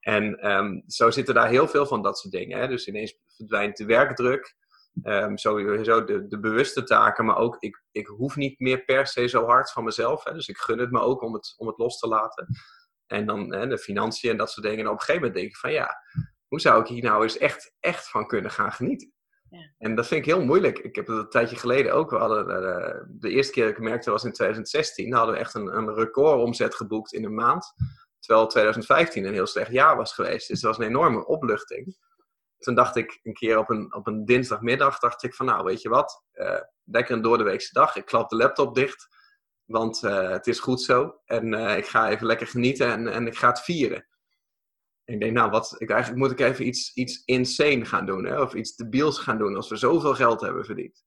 En ehm, zo zitten daar heel veel van dat soort dingen. Hè? Dus ineens verdwijnt de werkdruk. Ehm, sowieso de, de bewuste taken, maar ook ik, ik hoef niet meer per se zo hard van mezelf. Hè? Dus ik gun het me ook om het, om het los te laten. En dan hè, de financiën en dat soort dingen. En op een gegeven moment denk ik van ja, hoe zou ik hier nou eens echt, echt van kunnen gaan genieten? En dat vind ik heel moeilijk. Ik heb het een tijdje geleden ook. We hadden, eh, de eerste keer dat ik merkte was in 2016. Dan hadden we echt een, een record omzet geboekt in een maand. Terwijl 2015 een heel slecht jaar was geweest. Dus dat was een enorme opluchting. Toen dacht ik een keer op een, op een dinsdagmiddag, dacht ik van nou, weet je wat, eh, lekker een doordeweekse dag. Ik klap de laptop dicht, want eh, het is goed zo. En ik ga even lekker genieten en, en ik ga het vieren. Ik denk, nou, wat, ik, eigenlijk moet ik even iets, iets insane gaan doen. Hè? Of iets debiels gaan doen als we zoveel geld hebben verdiend.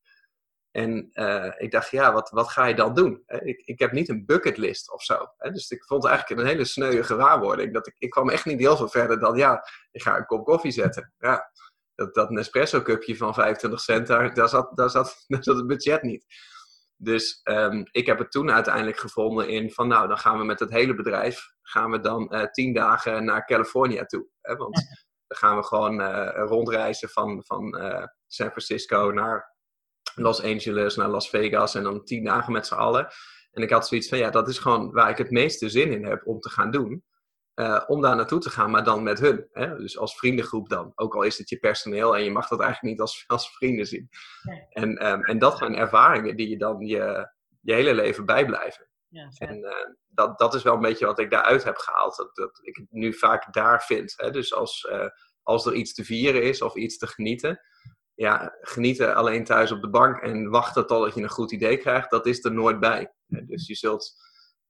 En eh, ik dacht, ja, wat, wat ga je dan doen? Ik, ik heb niet een bucketlist of zo. Hè? Dus ik vond eigenlijk een hele sneuwe gewaarwording. Dat ik, ik kwam echt niet heel veel verder dan, ja, ik ga een kop koffie zetten. Ja, dat, dat Nespresso-cupje van 25 cent, daar, daar, zat, daar, zat, daar zat het budget niet. Dus ehm, ik heb het toen uiteindelijk gevonden in van, nou, dan gaan we met het hele bedrijf, gaan we dan eh, tien dagen naar California toe. Hè? Want dan gaan we gewoon eh, rondreizen van, van eh, San Francisco naar Los Angeles, naar Las Vegas en dan tien dagen met z'n allen. En ik had zoiets van, ja, dat is gewoon waar ik het meeste zin in heb om te gaan doen. Eh, om daar naartoe te gaan, maar dan met hun. Hè? Dus als vriendengroep dan. Ook al is het je personeel en je mag dat eigenlijk niet als, als vrienden zien. Nee. En, ehm, en dat zijn ervaringen die je dan je, je hele leven bijblijven. Ja. En eh, dat, dat is wel een beetje wat ik daaruit heb gehaald. Dat, dat ik het nu vaak daar vind. Hè? Dus als, eh, als er iets te vieren is of iets te genieten. Ja, genieten alleen thuis op de bank en wachten totdat je een goed idee krijgt, dat is er nooit bij. Dus je zult,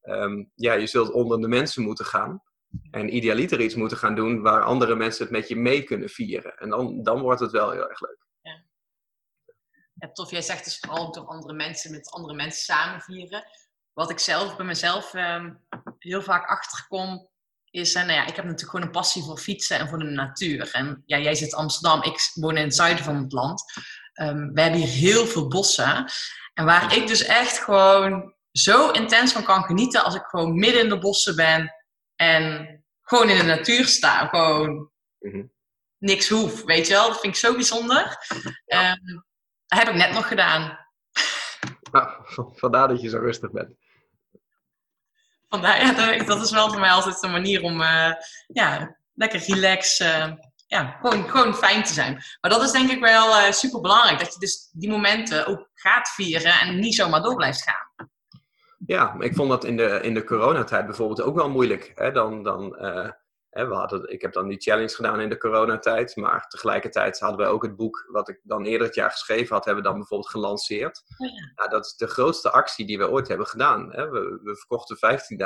ehm, ja, je zult onder de mensen moeten gaan. En idealiter iets moeten gaan doen waar andere mensen het met je mee kunnen vieren. En dan, dan wordt het wel heel erg leuk. Ja, tof, jij zegt dus vooral door andere mensen met andere mensen samen vieren. Wat ik zelf bij mezelf ehm, heel vaak achterkom, is, en nou ja, ik heb natuurlijk gewoon een passie voor fietsen en voor de natuur. En ja, jij zit in Amsterdam, ik woon in het zuiden van het land. Ehm, we hebben hier heel veel bossen. En waar ik dus echt gewoon zo intens van kan genieten als ik gewoon midden in de bossen ben en gewoon in de natuur sta. Gewoon Mhm. niks hoef, weet je wel. Dat vind ik zo bijzonder. Ehm, dat heb ik net nog gedaan. Nou, vandaar dat je zo rustig bent. Vandaar, ja, dat- is wel voor mij altijd een manier om eh, ja, lekker relax, eh, ja, gewoon, gewoon fijn te zijn. Maar dat is denk ik wel super belangrijk, dat je dus die momenten ook gaat vieren en niet zomaar door blijft gaan. Ja, ik vond dat in de, in de coronatijd bijvoorbeeld ook wel moeilijk. Hè? Dan, dan, eh, hè, we hadden, ik heb dan die challenge gedaan in de coronatijd, maar tegelijkertijd hadden we ook het boek wat ik dan eerder het jaar geschreven had, hebben we dan bijvoorbeeld gelanceerd. Oh ja. Nou, dat is de grootste actie die we ooit hebben gedaan. Hè? We, we verkochten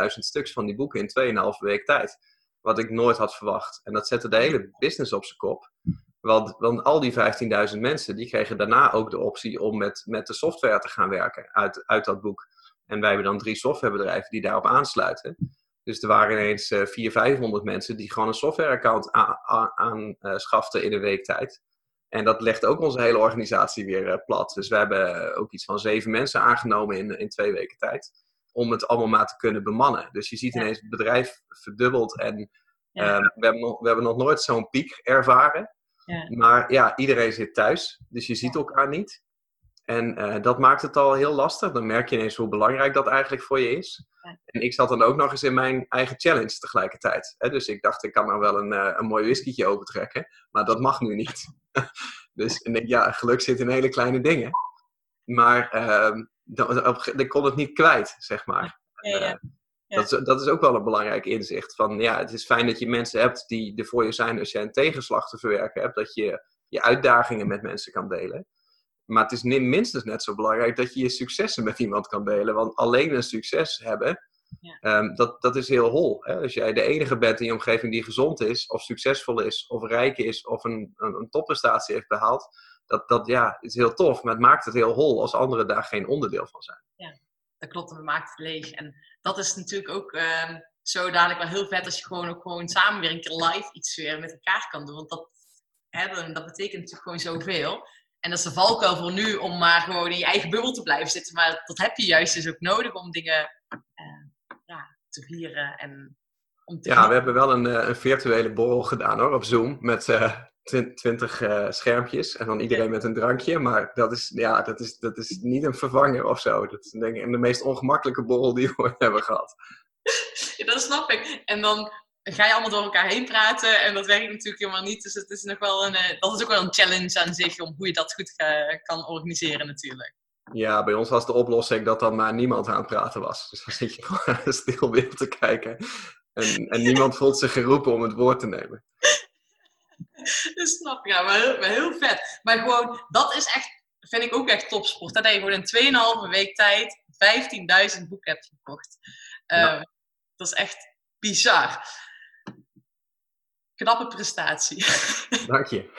15.000 stuks van die boeken in 2,5 week tijd. Wat ik nooit had verwacht. En dat zette de hele business op zijn kop. Want, want al die 15.000 mensen, die kregen daarna ook de optie om met, met de software te gaan werken uit, uit dat boek. En wij hebben dan drie softwarebedrijven die daarop aansluiten. Dus er waren ineens eh 400, 500 mensen die gewoon een softwareaccount aanschaften in een week tijd. En dat legt ook onze hele organisatie weer eh, plat. Dus we hebben ook iets van zeven mensen aangenomen in, in twee weken tijd. Om het allemaal maar te kunnen bemannen. Dus je ziet ineens het bedrijf verdubbeld. En Ja. eh, we, hebben nog, we hebben nog nooit zo'n piek ervaren. Ja. Maar ja, iedereen zit thuis. Dus je ziet elkaar niet. En eh, dat maakt het al heel lastig. Dan merk je ineens hoe belangrijk dat eigenlijk voor je is. Ja. En ik zat dan ook nog eens in mijn eigen challenge tegelijkertijd. Hè? Dus ik dacht, ik kan nou wel een, eh, een mooi whiskietje opentrekken. Maar dat mag nu niet. dus en ik, ja, geluk zit in hele kleine dingen. Maar ehm, ik kon het niet kwijt, zeg maar. Ja, ja. Eh, Dat, is, dat is ook wel een belangrijk inzicht. Van, ja, het is fijn dat je mensen hebt die er voor je zijn als je een tegenslag te verwerken hebt. Dat je je uitdagingen met mensen kan delen. Maar het is minstens net zo belangrijk dat je je successen met iemand kan delen. Want alleen een succes hebben, Ja. ehm, dat, dat is heel hol. Hè? Als jij de enige bent in je omgeving die gezond is, of succesvol is, of rijk is, of een, een, een topprestatie heeft behaald. Dat, dat ja, is heel tof, maar het maakt het heel hol als anderen daar geen onderdeel van zijn. dat klopt, we maakt het leeg. En dat is natuurlijk ook ehm, zo dadelijk wel heel vet als je gewoon ook gewoon samen weer een keer live iets weer met elkaar kan doen. Want dat, hè, dan- dat betekent natuurlijk gewoon zoveel. En dat is de valkuil voor nu om maar gewoon in je eigen bubbel te blijven zitten. Maar dat heb je juist dus ook nodig om dingen eh, ja, te vieren en om te Ja, we hebben wel een, eh, een virtuele borrel gedaan hoor, op Zoom. Met eh, twin- twintig schermpjes en dan iedereen met een drankje. Maar dat is, ja, dat is, dat is niet een vervanger of zo. Dat is denk ik de meest ongemakkelijke borrel die we hebben gehad. Ja, dat snap ik. En dan ga je allemaal door elkaar heen praten en dat werkt natuurlijk helemaal niet. Dus het is nog wel een, eh, dat is ook wel een challenge aan zich om hoe je dat goed ga- kan organiseren natuurlijk. Ja, bij ons was de oplossing dat dan maar niemand aan het praten was. Dus dan zit je gewoon stil beeld te kijken. En, en niemand voelt zich geroepen om het woord te nemen. Dat snap ik, ja, maar heel, maar heel vet. Maar gewoon, dat is echt, vind ik ook echt topsport. Dat je gewoon in 2,5 week tijd 15.000 boeken hebt verkocht. Eh, Ja. Dat is echt bizar. Knappe prestatie. Dank je.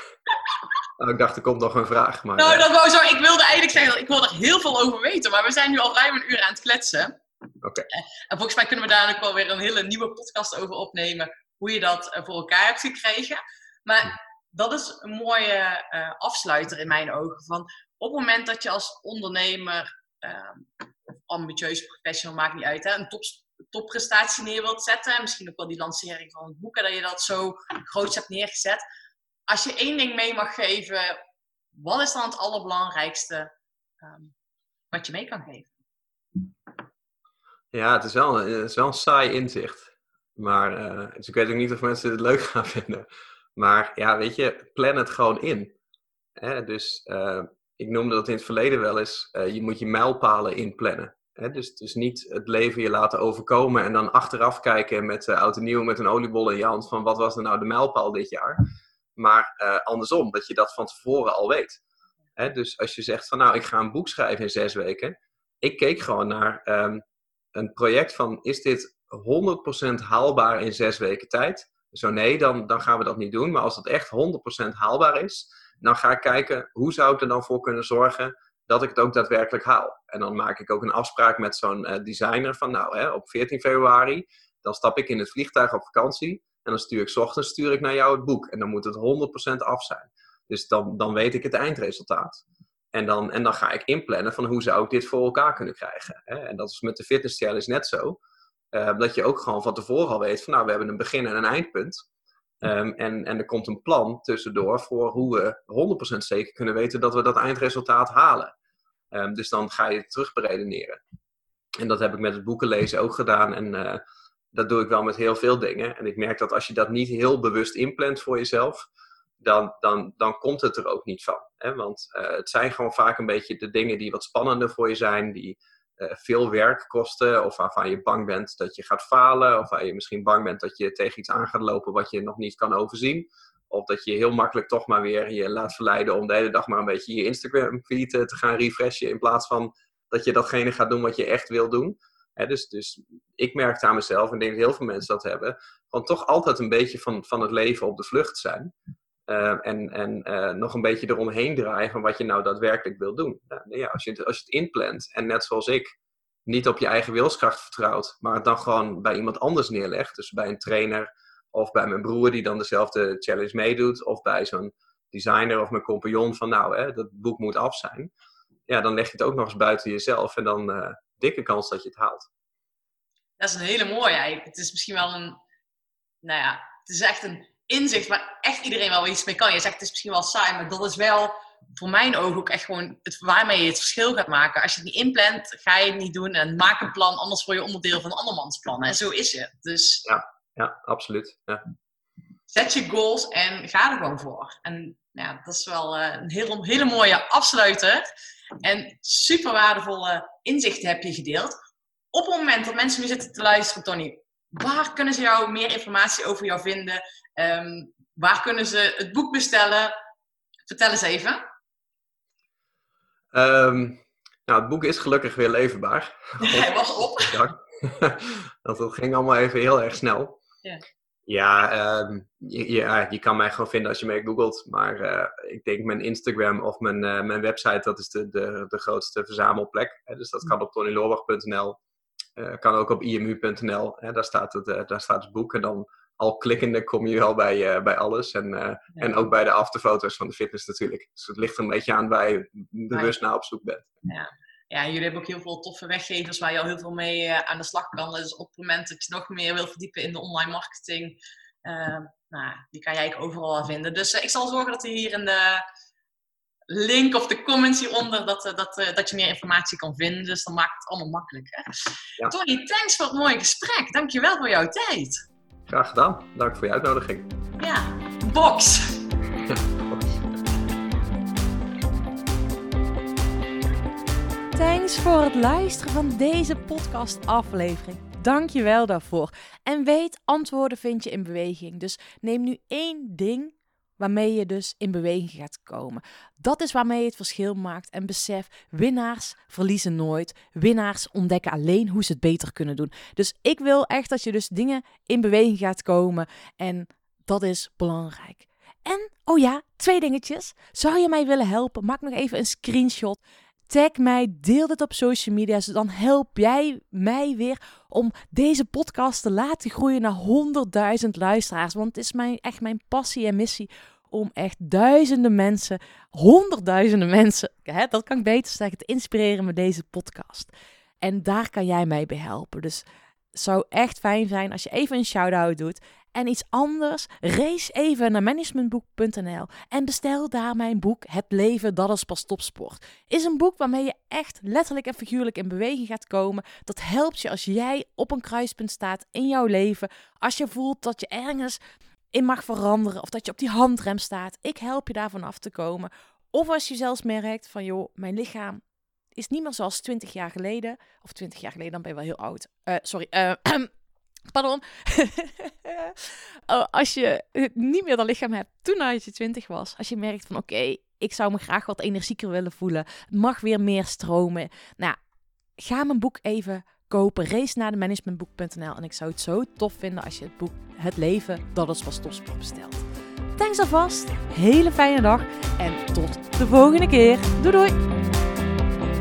Nou, ik dacht, er komt nog een vraag. Maar, Nou, eh, dat wou zo. Ik wilde eigenlijk zeggen, ik wil er heel veel over weten, maar we zijn nu al ruim een uur aan het kletsen. Oké. Eh, En volgens mij kunnen we daar ook wel weer een hele nieuwe podcast over opnemen, hoe je dat eh, voor elkaar hebt gekregen. Maar dat is een mooie afsluiter in mijn ogen. Van op het moment dat je als ondernemer, of ambitieus professional, maakt niet uit, hè, een top, topprestatie neer wilt zetten, en misschien ook wel die lancering van het boek, en dat je dat zo groot hebt neergezet. Als je één ding mee mag geven, wat is dan het allerbelangrijkste ehm, wat je mee kan geven? Ja, het is wel, een- het is wel een saai inzicht. Maar eh, dus ik weet ook niet of mensen het leuk gaan vinden. Maar ja, weet je, plan het gewoon in. Hè? Dus eh, ik noemde dat in het verleden wel eens, eh, je moet je mijlpalen inplannen. Dus, dus niet het leven je laten overkomen en dan achteraf kijken met uh, oud en nieuw met een oliebol in je hand van wat was er nou de mijlpaal dit jaar. maar eh, andersom, dat je dat van tevoren al weet. Dus als je zegt van nou, ik ga een boek schrijven in zes weken. Ik keek gewoon naar ehm, een project van, is dit 100% haalbaar in zes weken tijd? Zo nee, dan, dan gaan we dat niet doen. Maar als het echt 100% haalbaar is, dan ga ik kijken hoe zou ik er dan voor kunnen zorgen dat ik het ook daadwerkelijk haal. En dan maak ik ook een afspraak met zo'n eh, designer van nou, hè, op 14 februari, dan stap ik in het vliegtuig op vakantie en dan stuur ik ochtends stuur ik naar jou het boek. En dan moet het 100% af zijn. Dus dan, dan weet ik het eindresultaat. En dan, en dan ga ik inplannen van hoe zou ik dit voor elkaar kunnen krijgen. Hè? En dat is met de fitness challenge net zo. Eh, dat je ook gewoon van tevoren al weet van nou, we hebben een begin en een eindpunt. Ehm, en, en er komt een plan tussendoor voor hoe we 100% zeker kunnen weten dat we dat eindresultaat halen. Ehm, dus dan ga je het terug beredeneren. En dat heb ik met het boeken lezen ook gedaan. En eh, dat doe ik wel met heel veel dingen. En ik merk dat als je dat niet heel bewust inplant voor jezelf, dan, dan, dan komt het er ook niet van. Hè? Want eh, het zijn gewoon vaak een beetje de dingen die wat spannender voor je zijn, die veel werk kosten, of waarvan je bang bent dat je gaat falen, of waar je misschien bang bent dat je tegen iets aan gaat lopen wat je nog niet kan overzien. Of dat je heel makkelijk toch maar weer je laat verleiden om de hele dag maar een beetje je Instagram feed eh, te gaan refreshen, in plaats van dat je datgene gaat doen wat je echt wil doen. Dus, dus ik merkte aan mezelf, en denk dat heel veel mensen dat hebben, van toch altijd een beetje van, van het leven op de vlucht zijn. Eh, en en eh, nog een beetje eromheen draaien van wat je nou daadwerkelijk wil doen. Ja, nou als, je, als je het inplant en net zoals ik niet op je eigen wilskracht vertrouwt, maar het dan gewoon bij iemand anders neerlegt, dus bij een trainer of bij mijn broer die dan dezelfde challenge meedoet, of bij zo'n designer of mijn compagnon van nou, hè, dat boek moet af zijn. Ja, dan leg je het ook nog eens buiten jezelf en dan eh, dikke kans dat je het haalt. Dat is een hele mooie eigenlijk. Het is misschien wel een, nou ja, het is echt een inzicht waar echt iedereen wel iets mee kan. Je zegt het is misschien wel saai, maar dat is wel voor mijn ogen ook echt gewoon het, waarmee je het verschil gaat maken. Als je het niet inplant, ga je het niet doen en maak een plan, anders word je onderdeel van andermans plannen. En zo is het. Dus Ja, absoluut. Ja. zet je goals en ga er gewoon voor. En ja, dat is wel eh, een hele, hele mooie afsluiter. En super waardevolle inzichten heb je gedeeld. Op het moment dat mensen nu zitten te luisteren, Tony, waar kunnen ze jou meer informatie over jou vinden? Ehm, waar kunnen ze het boek bestellen? Vertel eens even. Ehm, nou, het boek is gelukkig weer leverbaar. Hij was op. Dat ging allemaal even heel erg snel. Ja. Ja, ehm, je, ja, je kan mij gewoon vinden als je mij googelt. Maar eh, ik denk mijn Instagram of mijn, eh, mijn website, dat is de, de, de grootste verzamelplek. Dus dat kan op tonyloorbach.nl. eh kan ook op imu.nl. Hè, daar, staat het, eh, daar staat het boek. En dan al klikkende kom je wel bij, eh, bij alles. En, en ook bij de afterfoto's van de fitness natuurlijk. Dus het ligt er een beetje aan waar je bewust naar op zoek bent. Ja, jullie hebben ook heel veel toffe weggevers waar je al heel veel mee aan de slag kan. Dus op het moment dat je nog meer wil verdiepen in de online marketing, nou, die kan jij eigenlijk overal wel vinden. Dus ik zal zorgen dat er hier in de link of de comments hieronder, dat, eh, dat, eh, dat je meer informatie kan vinden. Dus dan maakt het allemaal makkelijk. Hè? Ja. Tony, thanks voor het mooie gesprek. Dankjewel voor jouw tijd. Graag gedaan. Dank voor je uitnodiging. Ja, box. Thanks voor het luisteren van deze podcast-aflevering. Dank je wel daarvoor. En weet, antwoorden vind je in beweging. Dus neem nu één ding waarmee je dus in beweging gaat komen. Dat is waarmee je het verschil maakt. En besef, winnaars verliezen nooit. Winnaars ontdekken alleen hoe ze het beter kunnen doen. Dus ik wil echt dat je dus dingen in beweging gaat komen. En dat is belangrijk. En, oh ja, twee dingetjes. Zou je mij willen helpen? Maak nog even een screenshot. Tag mij, deel dit op social media. Dan help jij mij weer om deze podcast te laten groeien naar 100.000 luisteraars. Want het is mijn, echt mijn passie en missie om echt duizenden mensen, honderdduizenden mensen, hè, dat kan ik beter zeggen, te inspireren met deze podcast. En daar kan jij mij bij helpen. Dus het zou echt fijn zijn als je even een shout-out doet. En iets anders, race even naar managementboek.nl en bestel daar mijn boek Het leven, dat is pas topsport. Is een boek waarmee je echt letterlijk en figuurlijk in beweging gaat komen. Dat helpt je als jij op een kruispunt staat in jouw leven. Als je voelt dat je ergens in mag veranderen of dat je op die handrem staat. Ik help je daarvan af te komen. Of als je zelfs merkt van joh, mijn lichaam is niet meer zoals 20 jaar geleden. Of 20 jaar geleden, dan ben je wel heel oud. Eh, sorry, eh, Pardon. Oh, als je niet meer dat lichaam hebt toen je 20 was. Als je merkt van oké, ik zou me graag wat energieker willen voelen. Mag weer meer stromen. Nou, ga mijn boek even kopen. Race naar de managementboek.nl. En ik zou het zo tof vinden als je het boek Het Leven dat het was topsport bestelt. Thanks alvast. Hele fijne dag. En tot de volgende keer. Doei doei.